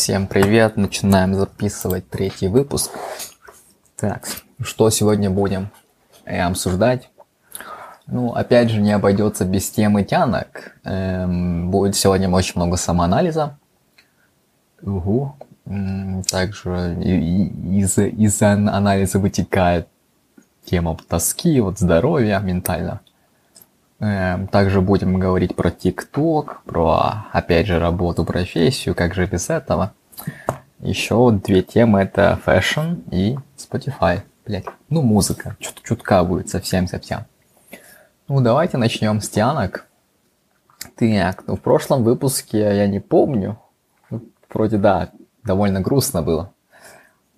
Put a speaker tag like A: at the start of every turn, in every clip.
A: Всем привет, начинаем записывать третий выпуск. Так, что сегодня будем э, обсуждать? Ну, опять же, не обойдется без темы тянок. Эм, будет сегодня очень много самоанализа. Угу. Также из, из анализа вытекает тема тоски, вот здоровья ментально. Эм, также будем говорить про ТикТок, про, опять же, работу, профессию, как же без этого. Еще две темы это fashion и Spotify. Блять, ну музыка, чут чутка будет совсем-совсем. Ну давайте начнем с тянок. Так, ну в прошлом выпуске я не помню. Ну, вроде да, довольно грустно было.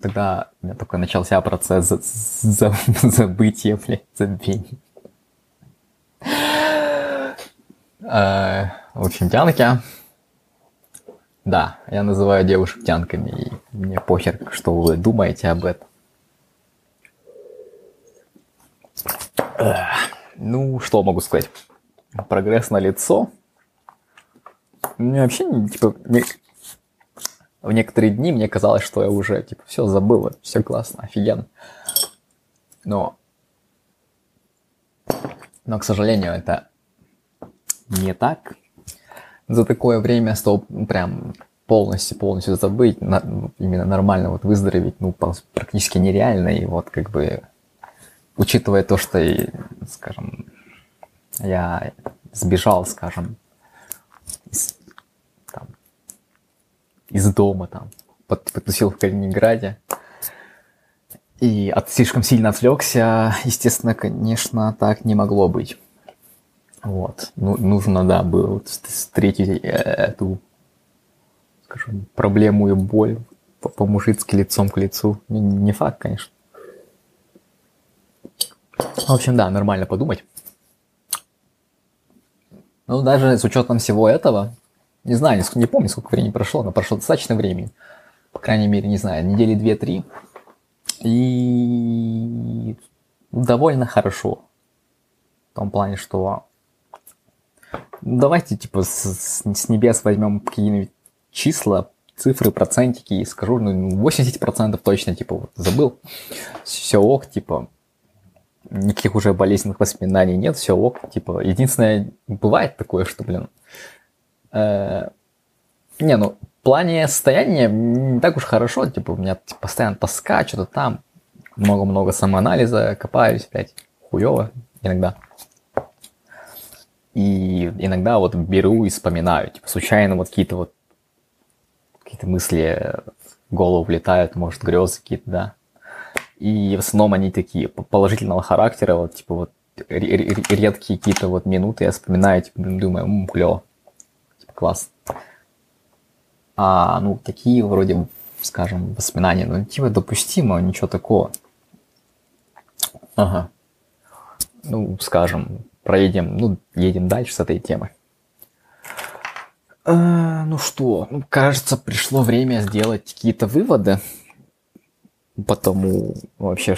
A: Тогда у меня только начался процесс за за забытия, блядь, забвения. Э, в общем, тянки. Да, я называю девушек тянками, и мне похер, что вы думаете об этом. Ну, что могу сказать? Прогресс на лицо. Мне вообще, типа, мне... в некоторые дни мне казалось, что я уже, типа, все забыл, все классно, офигенно. Но, но, к сожалению, это не так. За такое время стал прям полностью, полностью забыть, на, именно нормально вот выздороветь, ну, практически нереально. И вот как бы, учитывая то, что, скажем, я сбежал, скажем, из, там, из дома, там, под, потусил в Калининграде, и от, слишком сильно отвлекся, естественно, конечно, так не могло быть. Вот. Ну, нужно, да, было встретить э, эту, скажем, проблему и боль по-мужицки лицом к лицу. Не, не факт, конечно. В общем, да, нормально подумать. Ну, даже с учетом всего этого, не знаю, не, не помню, сколько времени прошло, но прошло достаточно времени. По крайней мере, не знаю, недели две-три. И довольно хорошо. В том плане, что Давайте, типа, с, с небес возьмем какие-нибудь числа, цифры, процентики и скажу, ну, 80% точно, типа, вот, забыл. Все ок, типа, никаких уже болезненных воспоминаний нет, все ок, типа, единственное, бывает такое, что, блин, э, не, ну, в плане состояния не так уж хорошо, типа, у меня типа, постоянно тоска, что-то там, много-много самоанализа, копаюсь, блядь, хуево иногда. И иногда вот беру и вспоминаю, типа случайно вот какие-то вот какие-то мысли в голову влетают, может, грезы какие-то, да. И в основном они такие положительного характера, вот, типа, вот, редкие какие-то вот минуты я вспоминаю, типа, думаю, м, клево, типа, класс. А, ну, такие вроде, скажем, воспоминания, ну, типа, допустимо, ничего такого. Ага. Ну, скажем, проедем, ну, едем дальше с этой темы. А, ну что, ну, кажется, пришло время сделать какие-то выводы. Потому вообще,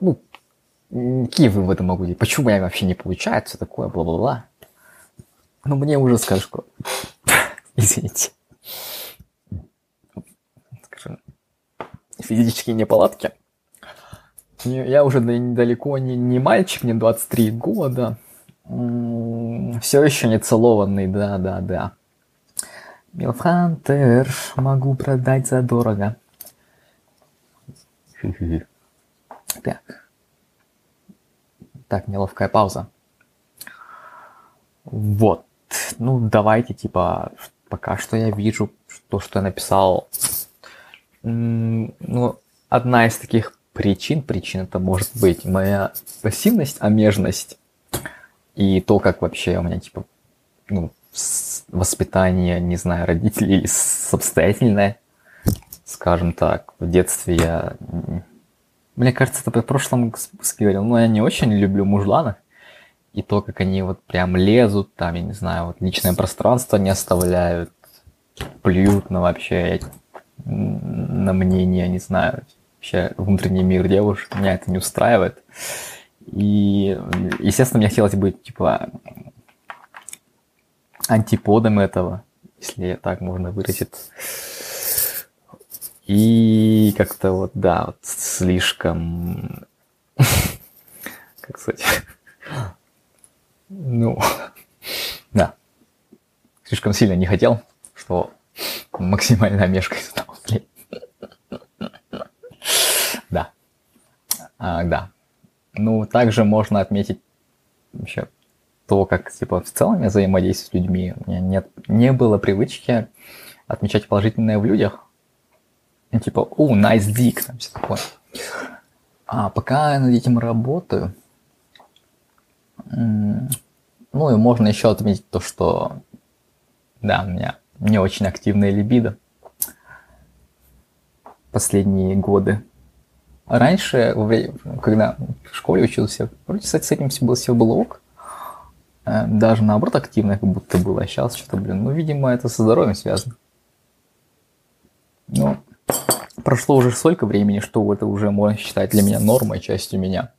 A: ну, какие выводы могу делать? Почему у меня вообще не получается такое, бла-бла-бла. Ну, мне уже скажешь, извините. Скажем, физические неполадки – я уже далеко не, не мальчик, мне 23 года. Все еще не целованный, да, да, да. Милфантер могу продать за дорого. Так. Так, неловкая пауза. Вот. Ну, давайте, типа, пока что я вижу то, что я написал. Ну, одна из таких причин. Причин это может быть моя пассивность, омежность и то, как вообще у меня, типа, ну, воспитание, не знаю, родителей самостоятельное, скажем так. В детстве я... Мне кажется, это в прошлом говорил, но я не очень люблю мужлана. И то, как они вот прям лезут, там, я не знаю, вот личное пространство не оставляют, плюют на вообще на мнение, не знаю, вообще внутренний мир девушек, меня это не устраивает. И, естественно, мне хотелось быть, типа, антиподом этого, если так можно выразить. И как-то вот, да, вот слишком... Как сказать? Ну, да. Слишком сильно не хотел, что максимально мешкой стал. Да. А, да. Ну, также можно отметить вообще то, как типа в целом я взаимодействую с людьми. У меня нет, не было привычки отмечать положительное в людях. И, типа, о, nice dick, там все такое. А пока я над этим работаю, ну и можно еще отметить то, что да, у меня не очень активная либидо последние годы. Раньше, когда в школе учился, вроде, кстати, с этим все было, все было ок. Э, даже наоборот активно как будто было. А сейчас что-то, блин, ну, видимо, это со здоровьем связано. Ну, прошло уже столько времени, что это уже можно считать для меня нормой, частью меня.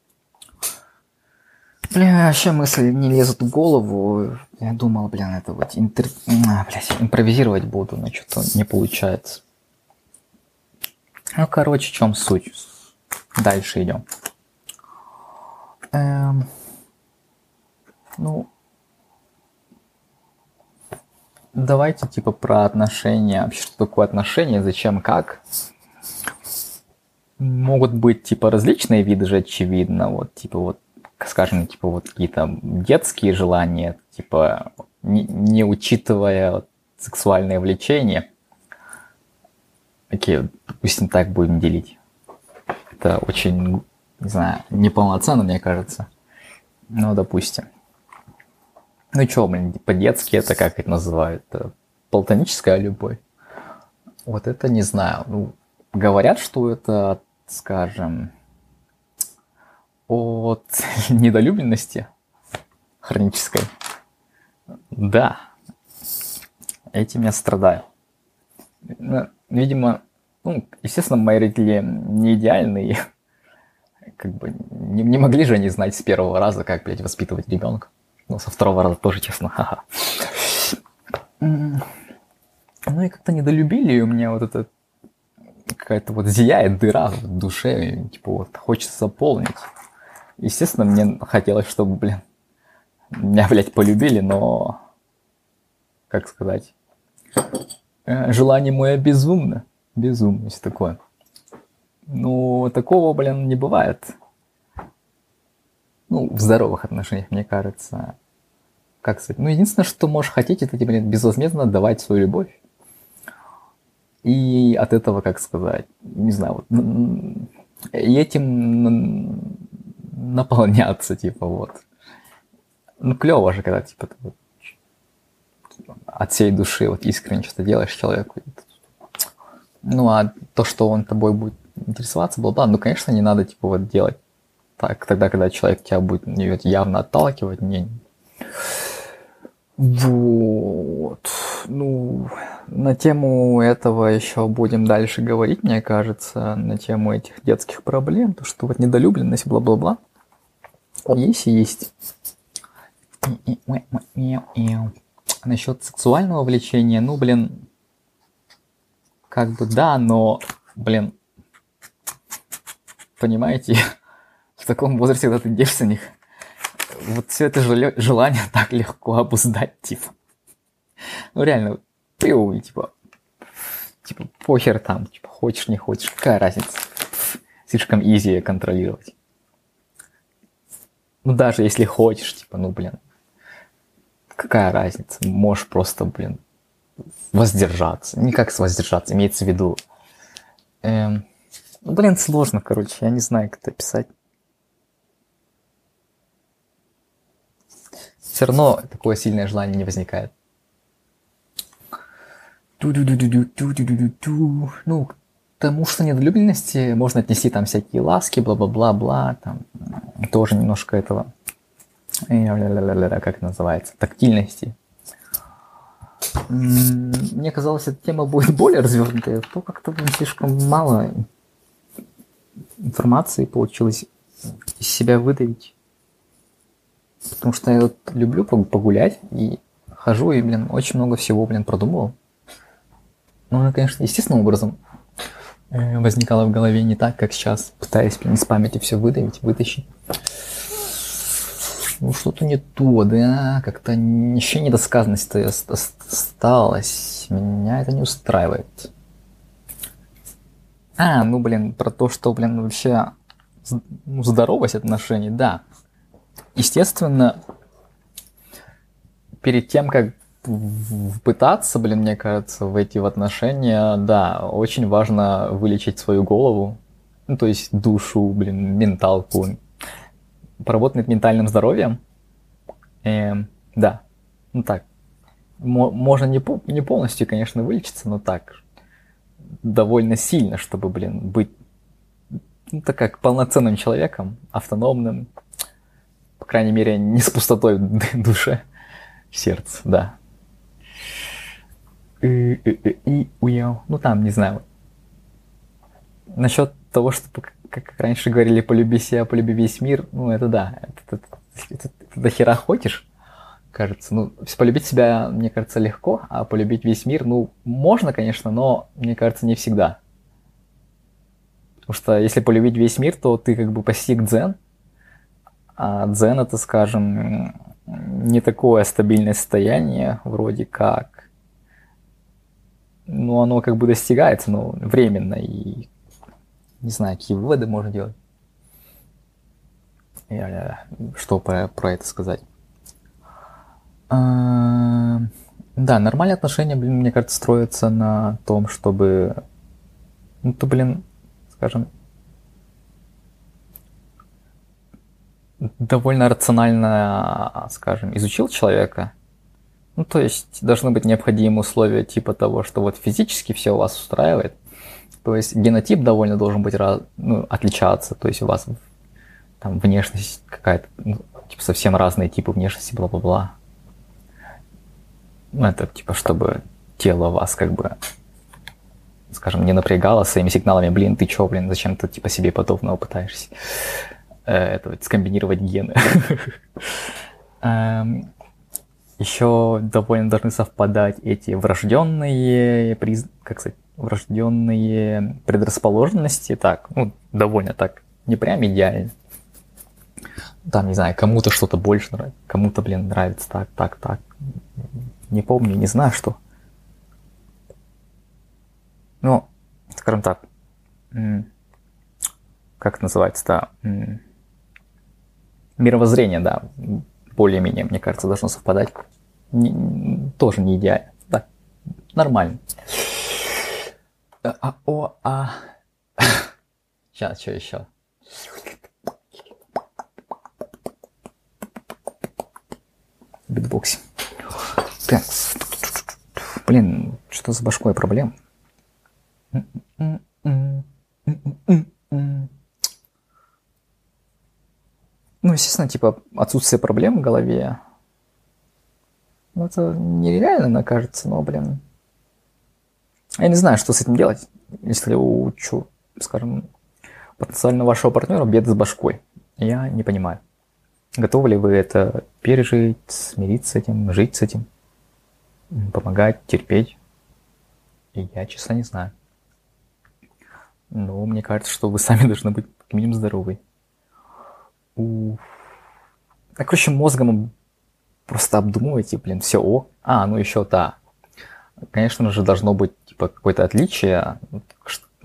A: Бля, вообще мысли не лезут в голову. Я думал, блин, это вот интер... а, блядь, импровизировать буду, но что-то не получается. Ну, короче, в чем суть? Дальше идем. Эм... Ну, давайте типа про отношения. Вообще, что такое отношения, зачем, как. Могут быть типа различные виды же, очевидно. Вот типа вот, скажем, типа вот какие-то детские желания, типа не, не учитывая сексуальное влечение. Окей, допустим, так будем делить. Это очень, не знаю, неполноценно, мне кажется. Ну, допустим. Ну что, блин, по-детски это как это называют? Платоническая любовь. Вот это не знаю. Ну, говорят, что это, скажем, от недолюбленности хронической. Да, этим я страдаю. Ну, видимо, ну, естественно, мои родители не идеальные. Как бы не, не могли же они знать с первого раза, как, блядь, воспитывать ребенка. Ну, со второго раза тоже, честно, ха-ха. Ну и как-то недолюбили, и у меня вот это какая-то вот зияет дыра в душе, и, типа вот хочется заполнить. Естественно, мне хотелось, чтобы, блин, меня, блядь, полюбили, но, как сказать, э, желание мое безумно, безумно, есть такое. Ну, такого, блин, не бывает ну, в здоровых отношениях, мне кажется. Как сказать? Ну, единственное, что можешь хотеть, это, типа, безвозмездно давать свою любовь. И от этого, как сказать, не знаю, вот, этим наполняться, типа, вот. Ну, клево же, когда, типа, от всей души вот искренне что-то делаешь человеку. Ну, а то, что он тобой будет интересоваться, бла-бла, ну, конечно, не надо, типа, вот делать так, тогда, когда человек тебя будет явно отталкивать, не. Вот. Ну, на тему этого еще будем дальше говорить, мне кажется, на тему этих детских проблем, то, что вот недолюбленность, бла-бла-бла. Есть и есть. Насчет сексуального влечения, ну, блин, как бы да, но, блин, понимаете, таком возрасте, когда ты девственник, вот все это желание так легко обуздать, типа. Ну реально, пиу, типа, типа, похер там, типа, хочешь, не хочешь, какая разница. Слишком изи контролировать. Ну даже если хочешь, типа, ну блин, какая разница, можешь просто, блин, воздержаться. Не как воздержаться, имеется в виду. Эм, ну, блин, сложно, короче, я не знаю, как это описать. все равно такое сильное желание не возникает. Ну, к тому, что недолюбленности можно отнести там всякие ласки, бла-бла-бла-бла, там тоже немножко этого, как это называется, тактильности. Мне казалось, эта тема будет более развернутая, то как-то слишком мало информации получилось из себя выдавить. Потому что я вот люблю погулять и хожу и, блин, очень много всего, блин, продумывал. Ну, конечно, естественным образом. э, возникало в голове не так, как сейчас, пытаясь блин, из памяти все выдавить, вытащить. Ну, что-то не то, да, как-то еще недосказанность осталась. Меня это не устраивает. А, ну, блин, про то, что, блин, вообще ну, здоровость отношений, да. Естественно, перед тем, как пытаться, блин, мне кажется, войти в отношения, да, очень важно вылечить свою голову, ну, то есть душу, блин, менталку, поработать над ментальным здоровьем. Э, да, ну так. можно не, не полностью, конечно, вылечиться, но так. Довольно сильно, чтобы, блин, быть ну, так как полноценным человеком, автономным, по крайней мере, не с пустотой в душе, да. И, и, и, и, ну там, не знаю. Насчет того, что, как раньше говорили, полюби себя, полюби весь мир, ну это да, это, это, это, это до хера хочешь, кажется. Ну, полюбить себя, мне кажется, легко, а полюбить весь мир, ну, можно, конечно, но, мне кажется, не всегда. Потому что если полюбить весь мир, то ты как бы постиг дзен, а дзен это, скажем, не такое стабильное состояние, вроде как. Ну, оно как бы достигается, но временно, и не знаю, какие выводы можно делать. Что про, про это сказать? А, да, нормальные отношения, блин, мне кажется, строятся на том, чтобы... Ну, то, блин, скажем, довольно рационально, скажем, изучил человека, ну, то есть должны быть необходимые условия типа того, что вот физически все у вас устраивает, то есть генотип довольно должен быть раз, ну, отличаться, то есть у вас там внешность какая-то, ну, типа совсем разные типы внешности, бла-бла-бла. Ну, это типа, чтобы тело вас как бы скажем, не напрягало своими сигналами, блин, ты чё, блин, зачем ты типа себе подобного пытаешься э, это, скомбинировать гены. Эм, Еще довольно должны совпадать эти врожденные, как сказать, врожденные предрасположенности, так, ну, довольно так, не прям идеально. Там, не знаю, кому-то что-то больше нравится, кому-то, блин, нравится так, так, так. Не помню, не знаю, что. Ну, скажем так, как называется-то, мировоззрение, да, более-менее, мне кажется, должно совпадать. Не, тоже не идеально. Да, нормально. А, о, а... Сейчас, что еще? Битбоксинг. Так. Блин, что за башкой проблем? Ну, естественно, типа отсутствие проблем в голове. Ну, это нереально, кажется, но, блин. Я не знаю, что с этим делать, если учу, скажем, потенциально вашего партнера беды с башкой. Я не понимаю. Готовы ли вы это пережить, смириться с этим, жить с этим, помогать, терпеть? И я, честно, не знаю. Но мне кажется, что вы сами должны быть как минимум здоровы. Уф. А, короче, мозгом просто обдумывайте, блин, все о. А, ну еще да. Конечно же, должно быть типа какое-то отличие, ну,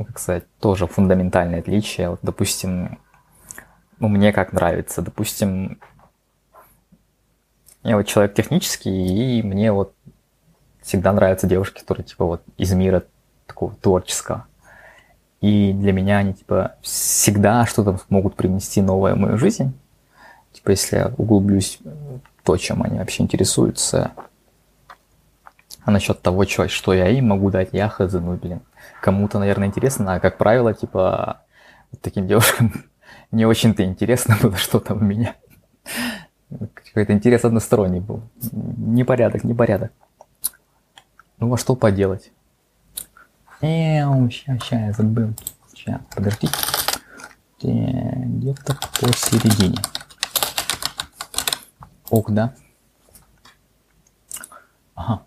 A: как сказать, тоже фундаментальное отличие. Вот, допустим, ну, мне как нравится, допустим, я вот человек технический, и мне вот всегда нравятся девушки, которые типа вот из мира такого творческого. И для меня они, типа, всегда что-то могут принести новое в мою жизнь. Типа, если я углублюсь в то, чем они вообще интересуются. А насчет того, что, что я им могу дать, я хз, ну, блин. Кому-то, наверное, интересно, а как правило, типа, таким девушкам не очень-то интересно было что-то у меня. Какой-то интерес односторонний был. Непорядок, непорядок. Ну, а что поделать? Эу, сейчас, сейчас, я забыл. Сейчас, подождите. Где-то посередине. Ок, да? Ага.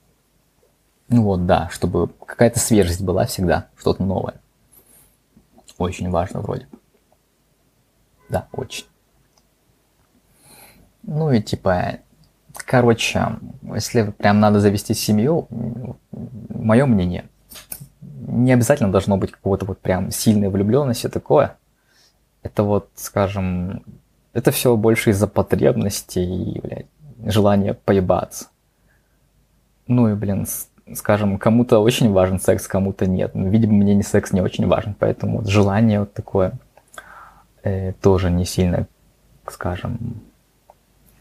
A: Ну вот, да, чтобы какая-то свежесть была всегда, что-то новое. Очень важно вроде. Да, очень. Ну и типа, короче, если прям надо завести семью, мое мнение, не обязательно должно быть какого-то вот прям сильной влюбленности такое. Это вот, скажем, это все больше из-за потребностей и, блядь, желания поебаться. Ну и, блин, скажем, кому-то очень важен секс, кому-то нет. Ну, видимо, мне не секс не очень важен, поэтому вот желание вот такое э, тоже не сильно, скажем,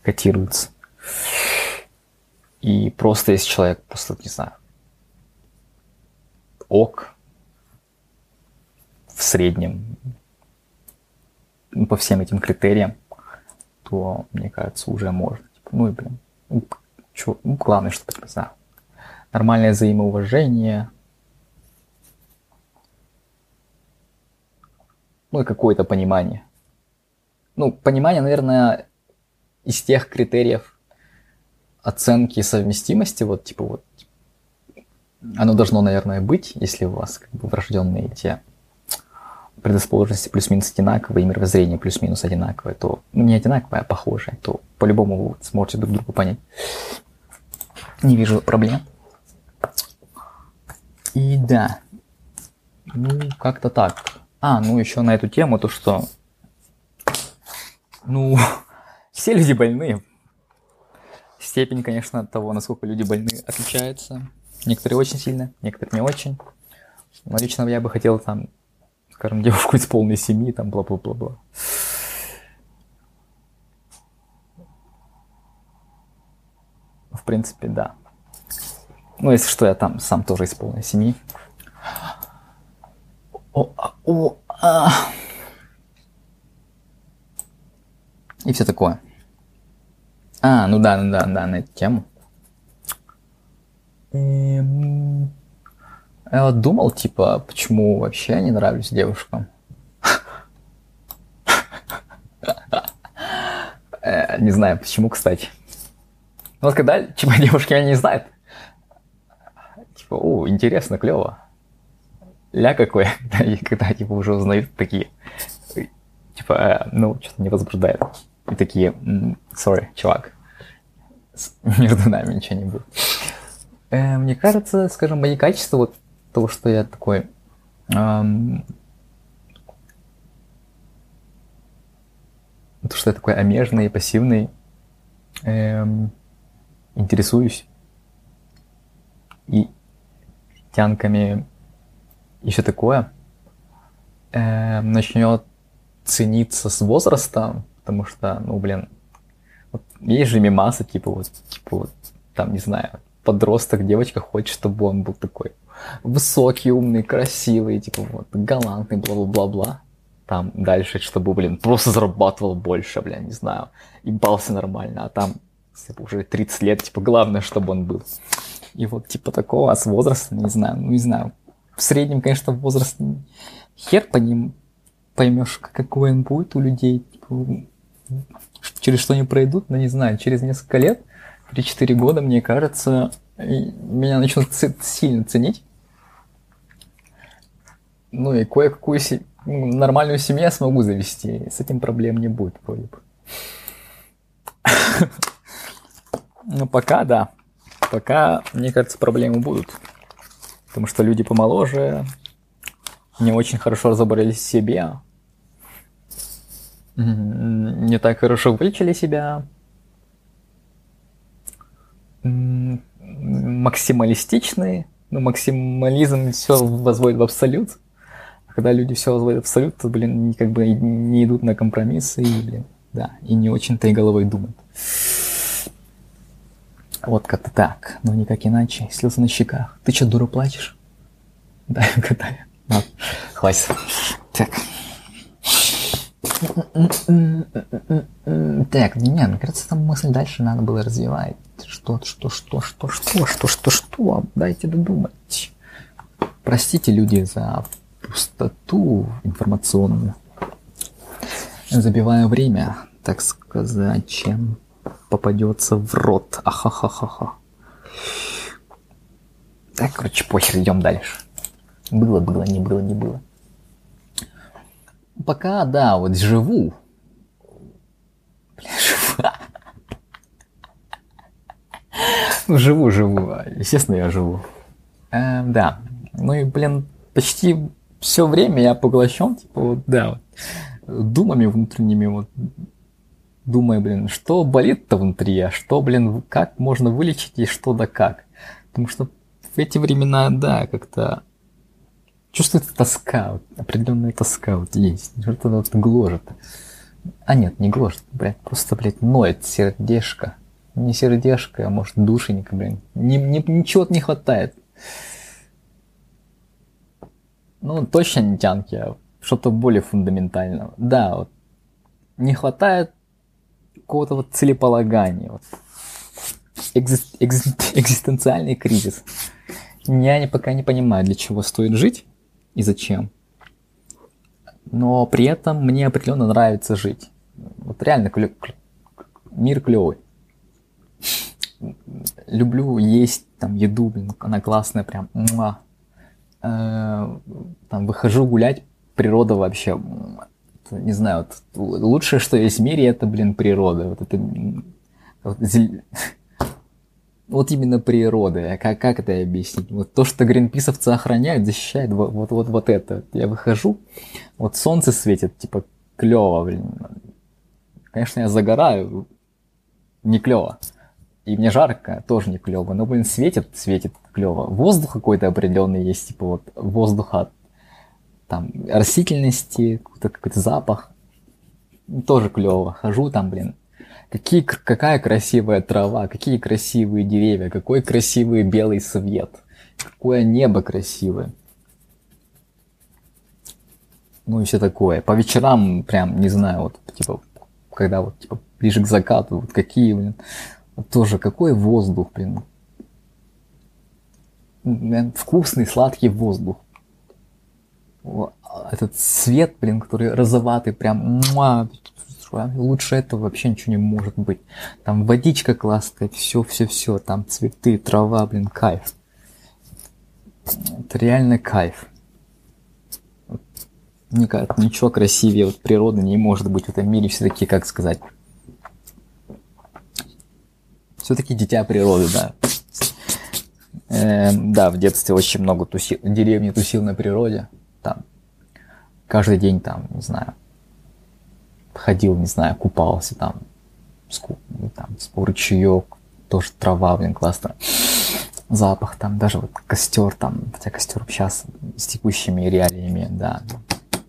A: котируется. И просто если человек просто, не знаю, ок в среднем ну, по всем этим критериям, то, мне кажется, уже можно. Типа, ну и, блин, ну, чё, ну, главное, чтобы, не знаю, нормальное взаимоуважение, ну и какое-то понимание. Ну, понимание, наверное, из тех критериев оценки совместимости, вот типа вот, оно должно, наверное, быть, если у вас как бы врожденные те предрасположенности плюс-минус одинаковые, и мировоззрение плюс-минус одинаковое, то ну, не одинаковое, а похожее, то по-любому вы сможете друг друга понять. Не вижу проблем. И да, ну, как-то так. А, ну еще на эту тему, то что, ну, все люди больны. Степень, конечно, того, насколько люди больны, отличается. Некоторые очень сильно, некоторые не очень. Но лично я бы хотел там, скажем, девушку из полной семьи, там, бла-бла-бла-бла. В принципе, да. Ну, если что, я там сам тоже из полной семьи. О, а, о, а. И все такое. А, ну да, ну да, да, на эту тему. Эм... Я вот думал, типа, почему вообще я не нравлюсь девушкам. Э, не знаю, почему, кстати. Вот когда, типа, девушки меня не знают, типа, о, интересно, клево. Ля какой, и когда, типа, уже узнают такие, типа, э, ну, что-то не возбуждает. И такие, sorry, чувак, между нами ничего не будет. Э, мне кажется, скажем, мои качества, вот того, что я такой, эм, то, что я такой омежный, пассивный, эм, интересуюсь и тянками и все такое, э, начнет цениться с возрастом, потому что, ну, блин, вот есть же мимасы, типа вот, типа вот, там, не знаю, подросток, девочка хочет, чтобы он был такой высокий, умный, красивый, типа вот, галантный, бла-бла-бла-бла. Там дальше, чтобы, блин, просто зарабатывал больше, блин, не знаю, и бался нормально, а там типа, уже 30 лет, типа, главное, чтобы он был. И вот, типа, такого, а с возрастом, не знаю, ну, не знаю. В среднем, конечно, возраст хер по ним поймешь, какой он будет у людей, типа, через что они пройдут, но не знаю, через несколько лет, 3-4 года, мне кажется, меня начнут сильно ценить. Ну и кое-какую се- нормальную семью я смогу завести. С этим проблем не будет, вроде бы. Ну, пока, да. Пока, мне кажется, проблемы будут. Потому что люди помоложе, не очень хорошо разобрались в себе, не так хорошо вылечили себя, максималистичные, ну, максимализм все возводит в абсолют. А когда люди все возводят в абсолют, то, блин, как бы не идут на компромиссы и, блин, да, и не очень-то и головой думают. Вот как-то так, но никак иначе. Слезы на щеках. Ты что, дура, плачешь? Да, когда я. Хватит. Так. Так, не, мне кажется, там мысль дальше надо было развивать. Что, что, что, что, что, что, что, что, дайте додумать. Простите, люди, за пустоту информационную. Забивая время, так сказать, чем попадется в рот. Ахахахаха. Так, короче, похер, идем дальше. Было, было, не было, не было. Пока, да, вот живу. Бля, живу. Ну, живу, живу. Естественно, я живу. Эм, да. Ну и, блин, почти все время я поглощен, типа, вот, да, вот, думами внутренними, вот, думаю, блин, что болит-то внутри, а что, блин, как можно вылечить и что да как. Потому что в эти времена, да, как-то чувствуется тоска, вот, определенная тоска вот есть, что-то вот гложет. А нет, не гложет, блядь, просто, блядь, ноет сердечко. Не сердечко, а может душенька, блин. Ни, ни, ничего не хватает. Ну, точно не тянки, а что-то более фундаментального. Да, вот не хватает какого-то вот целеполагания. Вот. Экзи- экзи- экзистенциальный кризис. Я не, пока не понимаю, для чего стоит жить и зачем. Но при этом мне определенно нравится жить. Вот реально клё- мир клевый. Люблю есть там еду, блин, она классная, прям. Э, там выхожу гулять, природа вообще, не знаю, вот, лучшее, что есть в мире, это, блин, природа. Вот это вот, зель... вот именно природа. А как, как это объяснить? Вот то, что гринписовцы охраняют, защищают, вот, вот, вот, вот это. Я выхожу, вот солнце светит, типа, клево, блин. Конечно, я загораю, не клево. И мне жарко, тоже не клево. Но, блин, светит, светит клево. Воздух какой-то определенный есть, типа вот воздуха, там, растительности, какой-то какой запах. Тоже клево. Хожу там, блин. Какие, какая красивая трава, какие красивые деревья, какой красивый белый свет, какое небо красивое. Ну и все такое. По вечерам прям, не знаю, вот, типа, когда вот, типа, ближе к закату, вот какие, блин, тоже какой воздух, блин. Вкусный, сладкий воздух. Этот свет, блин, который розоватый, прям муа, лучше этого вообще ничего не может быть. Там водичка классная, все, все, все, там цветы, трава, блин, кайф. Это реально кайф. Мне кажется, ничего красивее вот природы не может быть в этом мире все-таки, как сказать, все-таки дитя природы, да. Э, да, в детстве очень много тусил, в деревне тусил на природе. Там каждый день там, не знаю, ходил, не знаю, купался там, там ручеек, тоже трава, блин, классно. Запах там, даже вот костер там, хотя костер сейчас с текущими реалиями, да.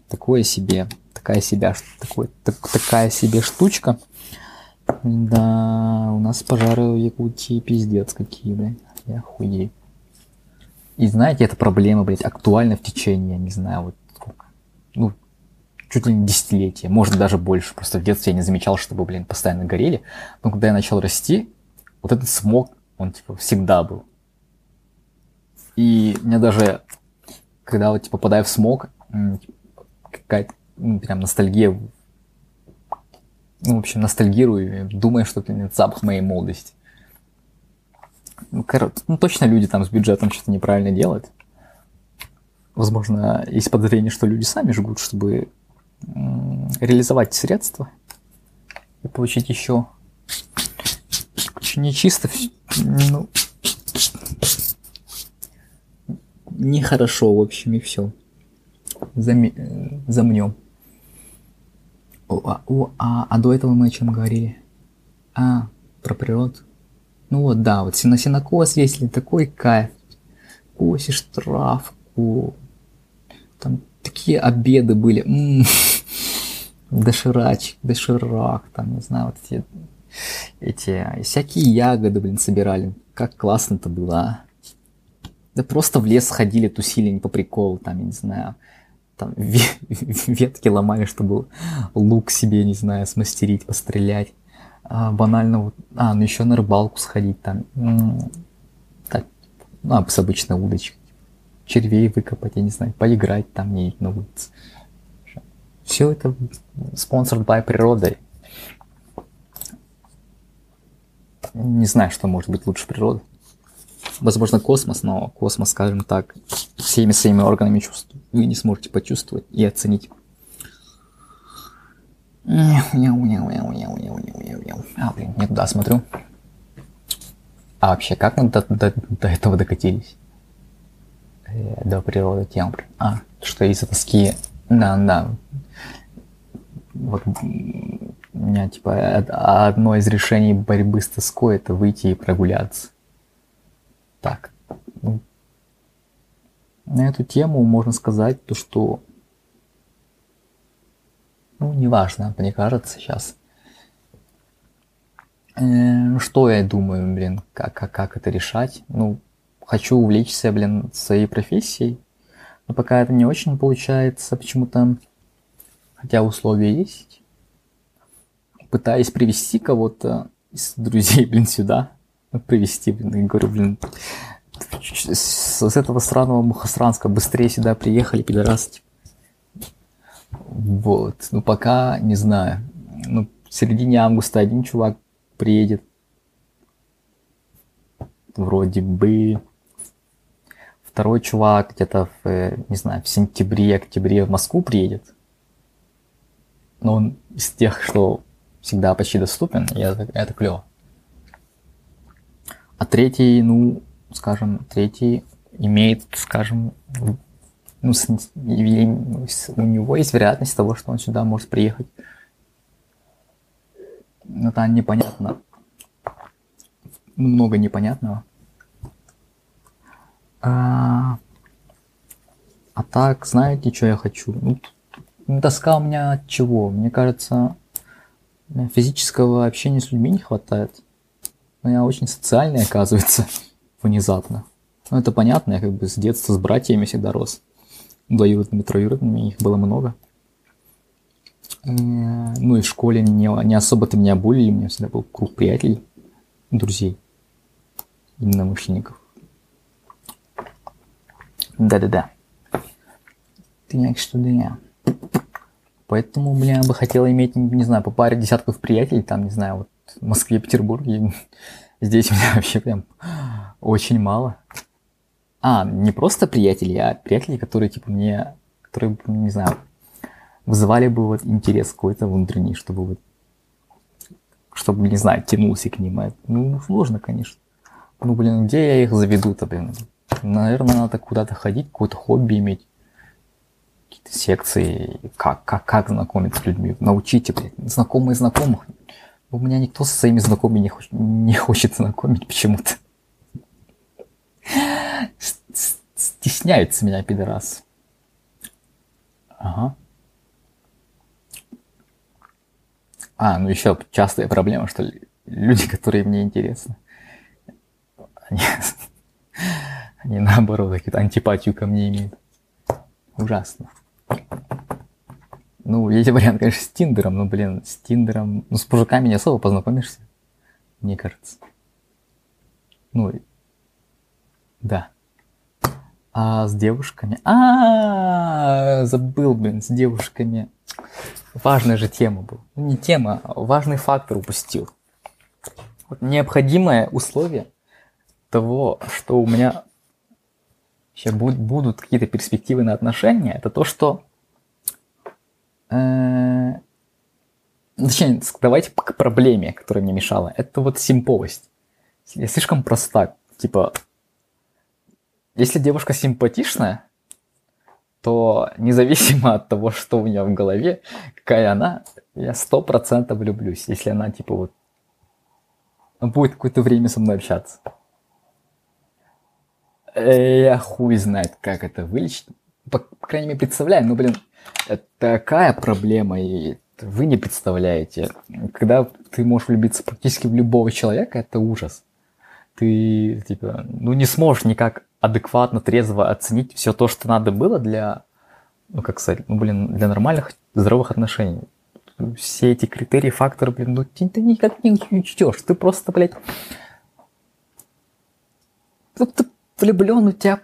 A: Такое себе, такая себя, такой, так, такая себе штучка. Да, у нас пожары в Якутии пиздец какие, блядь. Я хуею. И знаете, эта проблема, блядь, актуальна в течение, не знаю, вот сколько. Ну, чуть ли не десятилетия, может даже больше. Просто в детстве я не замечал, чтобы, блин, постоянно горели. Но когда я начал расти, вот этот смог, он, типа, всегда был. И мне даже, когда вот, типа, попадаю в смог, какая-то, ну, прям ностальгия ну, в общем, ностальгирую, думаю, что это запах моей молодости. Ну, короче, ну, точно люди там с бюджетом что-то неправильно делают. Возможно, есть подозрение, что люди сами жгут, чтобы реализовать средства и получить еще нечисто, ну, нехорошо, в общем, и все. Зам... Замнем. О, а, о, а, а до этого мы о чем говорили? А, про природу. Ну вот, да, вот на сенокос если такой кайф. Косишь травку. Там такие обеды были. М-м-м. Доширачик, доширак, там, не знаю, вот эти, эти всякие ягоды, блин, собирали. Как классно-то было, а? Да просто в лес ходили, тусили не по приколу, там, я не знаю там ветки ломали, чтобы лук себе, не знаю, смастерить, пострелять. А, банально вот, а, ну еще на рыбалку сходить там. Так, ну, а с обычной удочкой. Червей выкопать, я не знаю, поиграть там не на улице. Все это спонсор by природой. Не знаю, что может быть лучше природы возможно, космос, но космос, скажем так, всеми своими органами чувств вы не сможете почувствовать и оценить. А, блин, не туда смотрю. А вообще, как мы до, до, до этого докатились? Э, до природы тем. А, что из-за тоски. Да, да. Вот у меня, типа, одно из решений борьбы с тоской это выйти и прогуляться. Так, ну, на эту тему можно сказать то, что ну, неважно, мне кажется, сейчас. Э, что я думаю, блин, как, как, как это решать? Ну, хочу увлечься, блин, своей профессией, но пока это не очень получается почему-то, хотя условия есть. Пытаюсь привести кого-то из друзей, блин, сюда, привести, блин, и говорю, блин, с, этого странного Мухасранска быстрее сюда приехали, пидорасы. Вот, ну пока не знаю. Ну, в середине августа один чувак приедет. Вроде бы. Второй чувак где-то в, э, не знаю, в сентябре, октябре в Москву приедет. Но он из тех, что всегда почти доступен, и это, это клево. А третий, ну, скажем, третий имеет, скажем, ну, с, у него есть вероятность того, что он сюда может приехать. Но там непонятно. Много непонятного. А, а так, знаете, что я хочу? Ну, тоска у меня от чего? Мне кажется, физического общения с людьми не хватает. Но я очень социальный, оказывается, внезапно. Ну, это понятно, я как бы с детства с братьями всегда рос двоюродными, троюродными, их было много. Э, ну и в школе не, не особо-то меня булили, у меня всегда был круг приятелей, друзей, именно мужчинников. Да-да-да. Ты что да. Поэтому, бля, я бы хотел иметь, не знаю, по паре десятков приятелей, там, не знаю, вот в Москве, Петербурге. Здесь у меня вообще прям очень мало. А, не просто приятели, а приятели, которые, типа, мне, которые, не знаю, вызывали бы вот интерес какой-то внутренний, чтобы вот, чтобы, не знаю, тянулся к ним. Это, ну, сложно, конечно. Ну, блин, где я их заведу-то, блин? Наверное, надо куда-то ходить, какое-то хобби иметь, какие-то секции, как, как, как знакомиться с людьми. Научите, блин, знакомые знакомых. У меня никто со своими знакомыми не, хоч- не хочет знакомить почему-то. Стесняется меня, пидорас. Ага. А, ну еще частая проблема, что люди, которые мне интересны, они, они наоборот какую-то антипатию ко мне имеют. Ужасно. Ну, есть вариант, конечно, с Тиндером, но, блин, с Тиндером... Ну, с мужиками не особо познакомишься, мне кажется. Ну, да. А с девушками? А, забыл, блин, с девушками. Важная же тема была. Ну, не тема, а важный фактор упустил. Вот необходимое условие того, что у меня сейчас будут какие-то перспективы на отношения, это то, что... Э, точнее, давайте к проблеме, которая мне мешала. Это вот симповость. Я слишком проста. Типа, если девушка симпатичная, то независимо от того, что у нее в голове, какая она, я сто процентов влюблюсь, если она типа вот будет какое-то время со мной общаться. Э, я хуй знает, как это вылечить. По, по крайней мере, представляю, ну, блин, такая проблема, и вы не представляете. Когда ты можешь влюбиться практически в любого человека, это ужас. Ты, типа, ну, не сможешь никак адекватно, трезво оценить все то, что надо было для, ну, как сказать, ну, блин, для нормальных, здоровых отношений. Все эти критерии, факторы, блин, ну, ты, ты никак не учтешь. Ты просто, блядь, ну, ты влюблен, у тебя,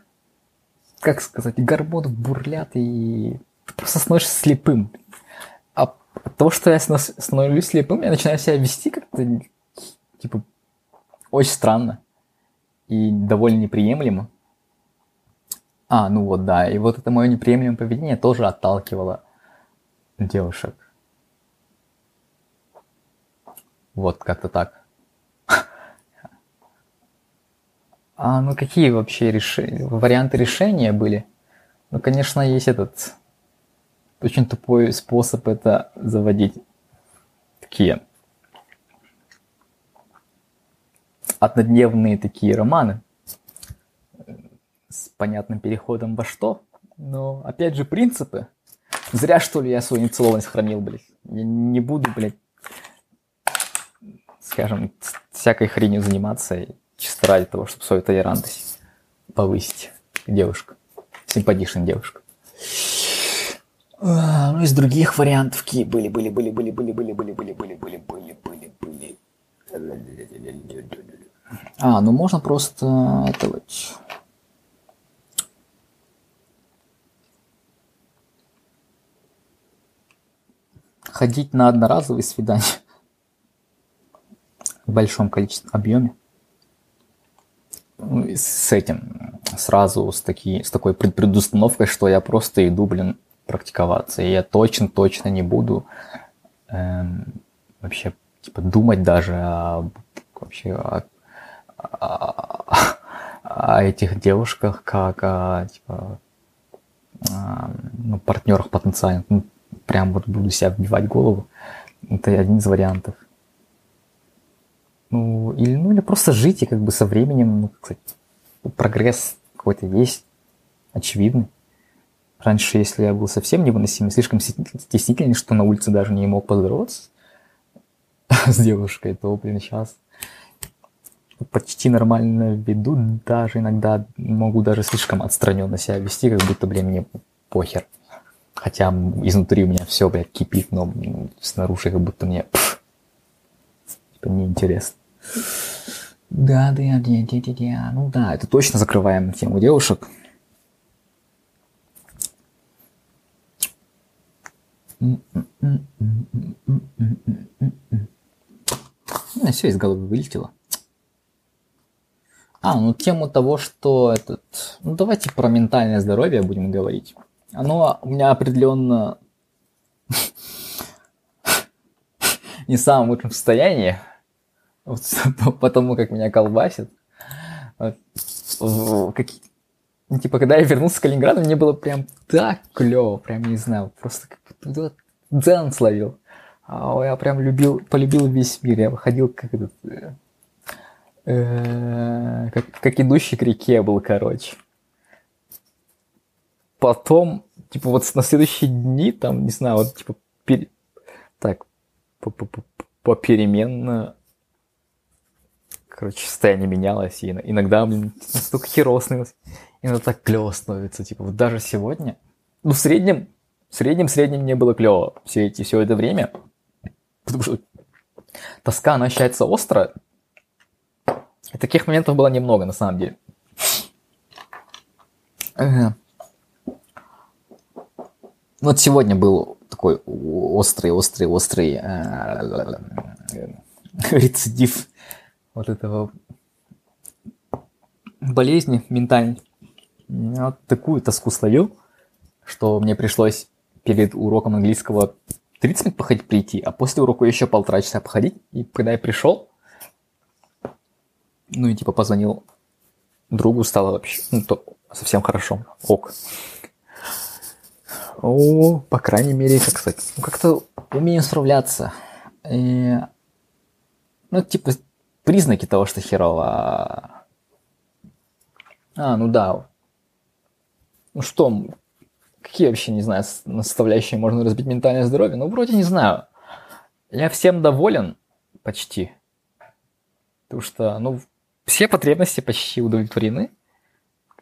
A: как сказать, гормоны бурлят, и ты просто становишься слепым. А того, что я становлюсь слепым, я начинаю себя вести как-то, типа, очень странно и довольно неприемлемо. А, ну вот, да. И вот это мое неприемлемое поведение тоже отталкивало девушек. Вот как-то так. А ну какие вообще решения, варианты решения были? Ну, конечно, есть этот очень тупой способ это заводить. Такие однодневные такие романы с понятным переходом во что. Но, опять же, принципы. Зря, что ли, я свою нецелованность хранил, блядь. Я не буду, блядь, скажем, всякой хренью заниматься чисто ради того, чтобы свою толерантность повысить. Девушка. Симпатичная девушка. А, ну, из других вариантов какие были, были, были, были, были, были, были, были, были, были, были, были, были. А, ну можно просто это Ходить на одноразовые свидания в большом количестве объеме. Ну, с этим сразу с, таки, с такой предустановкой, что я просто иду, блин, практиковаться. И я точно-точно не буду эм, вообще типа думать даже о, вообще о, о, о этих девушках как о типа о, ну, партнерах потенциальных. Ну, прям вот буду себя вбивать голову. Это один из вариантов. Ну, или, ну, или просто жить и как бы со временем, ну, кстати, прогресс какой-то есть, очевидный. Раньше, если я был совсем невыносимый, слишком стеснительный, что на улице даже не мог поздороваться с девушкой, то, блин, сейчас почти нормально веду, даже иногда могу даже слишком отстраненно себя вести, как будто, блин, мне похер. Хотя изнутри у меня все, блядь, кипит, но снаружи как будто мне пфф, типа неинтересно. Да, да, да, да, да, да. Ну да, это точно закрываем тему девушек. У меня все из головы вылетело. А, ну тему того, что этот... Ну давайте про ментальное здоровье будем говорить. Оно у меня определенно не в самом лучшем состоянии. Вот, потому как меня колбасит. Вот, как, ну, типа, когда я вернулся в Калининград, мне было прям так клево, прям не знаю, просто как будто дзен словил. А я прям любил, полюбил весь мир. Я выходил как этот, э, э, как, как идущий к реке был, короче. Потом, типа, вот на следующие дни, там, не знаю, вот, типа, пер... так, попеременно короче, состояние менялось, и иногда, блин, настолько херово становилось, иногда так клево становится, типа, вот даже сегодня, ну, в среднем, в среднем, в среднем мне было клево все эти, все это время, потому что тоска, она ощущается остро, и таких моментов было немного, на самом деле. Вот сегодня был такой острый, острый, острый э, рецидив вот этого болезни ментальной. Я вот такую тоску словил, что мне пришлось перед уроком английского 30 минут походить прийти, а после урока еще полтора часа походить. И когда я пришел, ну и типа позвонил другу, стало вообще ну, то совсем хорошо. Ок. О, по крайней мере, ну, как-то умею справляться. И, ну, типа, признаки того, что херово. А, ну да. Ну что, какие вообще, не знаю, наставляющие можно разбить ментальное здоровье? Ну, вроде не знаю. Я всем доволен почти. Потому что, ну, все потребности почти удовлетворены,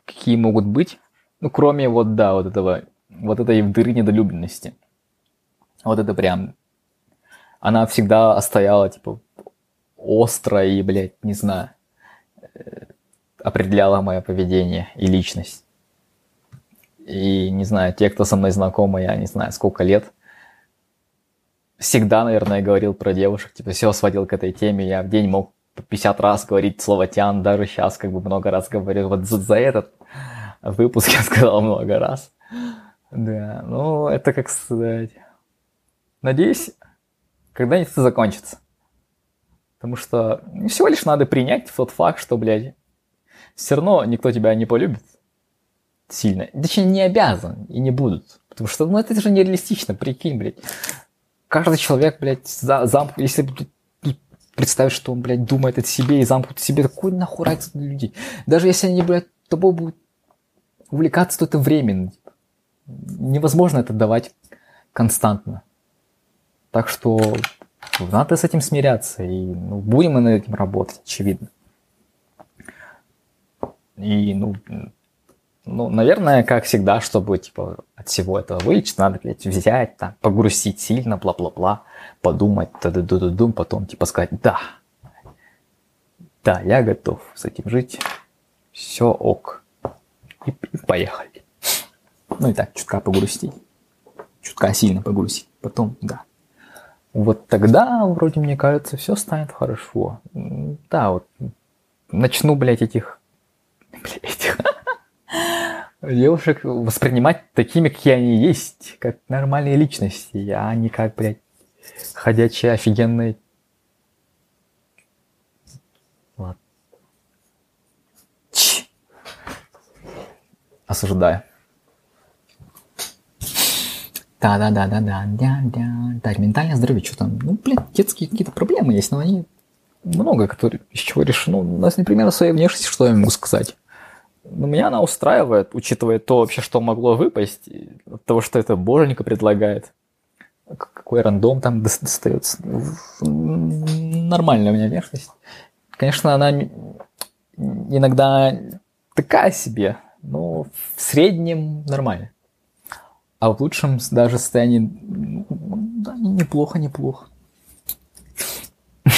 A: какие могут быть. Ну, кроме вот, да, вот этого, вот этой дыры недолюбленности. Вот это прям, она всегда стояла, типа, остро и, блядь, не знаю, э, определяла мое поведение и личность. И, не знаю, те, кто со мной знакомы, я не знаю, сколько лет, всегда, наверное, говорил про девушек, типа, все сводил к этой теме, я в день мог 50 раз говорить слово «тян», даже сейчас как бы много раз говорю. Вот за, за этот выпуск я сказал много раз. Да, ну, это как сказать... Надеюсь, когда-нибудь это закончится. Потому что всего лишь надо принять тот факт, что, блядь, все равно никто тебя не полюбит сильно. Точнее, не обязан и не будут. Потому что, ну, это же нереалистично, прикинь, блядь. Каждый человек, блядь, за, замк, если представить, что он, блядь, думает о себе и замкнут в себе, такой нахуй разница людей. Даже если они, блядь, тобой будут увлекаться, то это временно. Невозможно это давать константно. Так что надо с этим смиряться. И ну, будем мы над этим работать, очевидно. И, ну, ну, наверное, как всегда, чтобы, типа, от всего этого вылечиться, надо, блядь, взять, там, погрустить сильно, бла-бла-бла, подумать, ду ду ду ду потом, типа, сказать, да, да, я готов с этим жить, все ок, и, и поехали. Ну и так, чутка погрустить, чутка сильно погрустить, потом, да. Вот тогда, вроде, мне кажется, все станет хорошо. Да, вот начну, блядь, этих, блядь, этих девушек воспринимать такими, какие они есть, как нормальные личности, а не как, блядь, ходячие офигенные... Ладно. Ч. Осуждаю. Да-да-да-да-да-да-да. Да, ментальное здоровье, что там? Ну, блин, детские какие-то проблемы есть, но они много, которые, из чего решено. У нас, например, своей внешности, что я могу сказать? Ну, меня она устраивает, учитывая то вообще, что могло выпасть, от того, что это боженька предлагает. Какой рандом там достается. Нормальная у меня внешность. Конечно, она иногда такая себе, но в среднем нормально. А в лучшем даже состоянии да, неплохо, неплохо.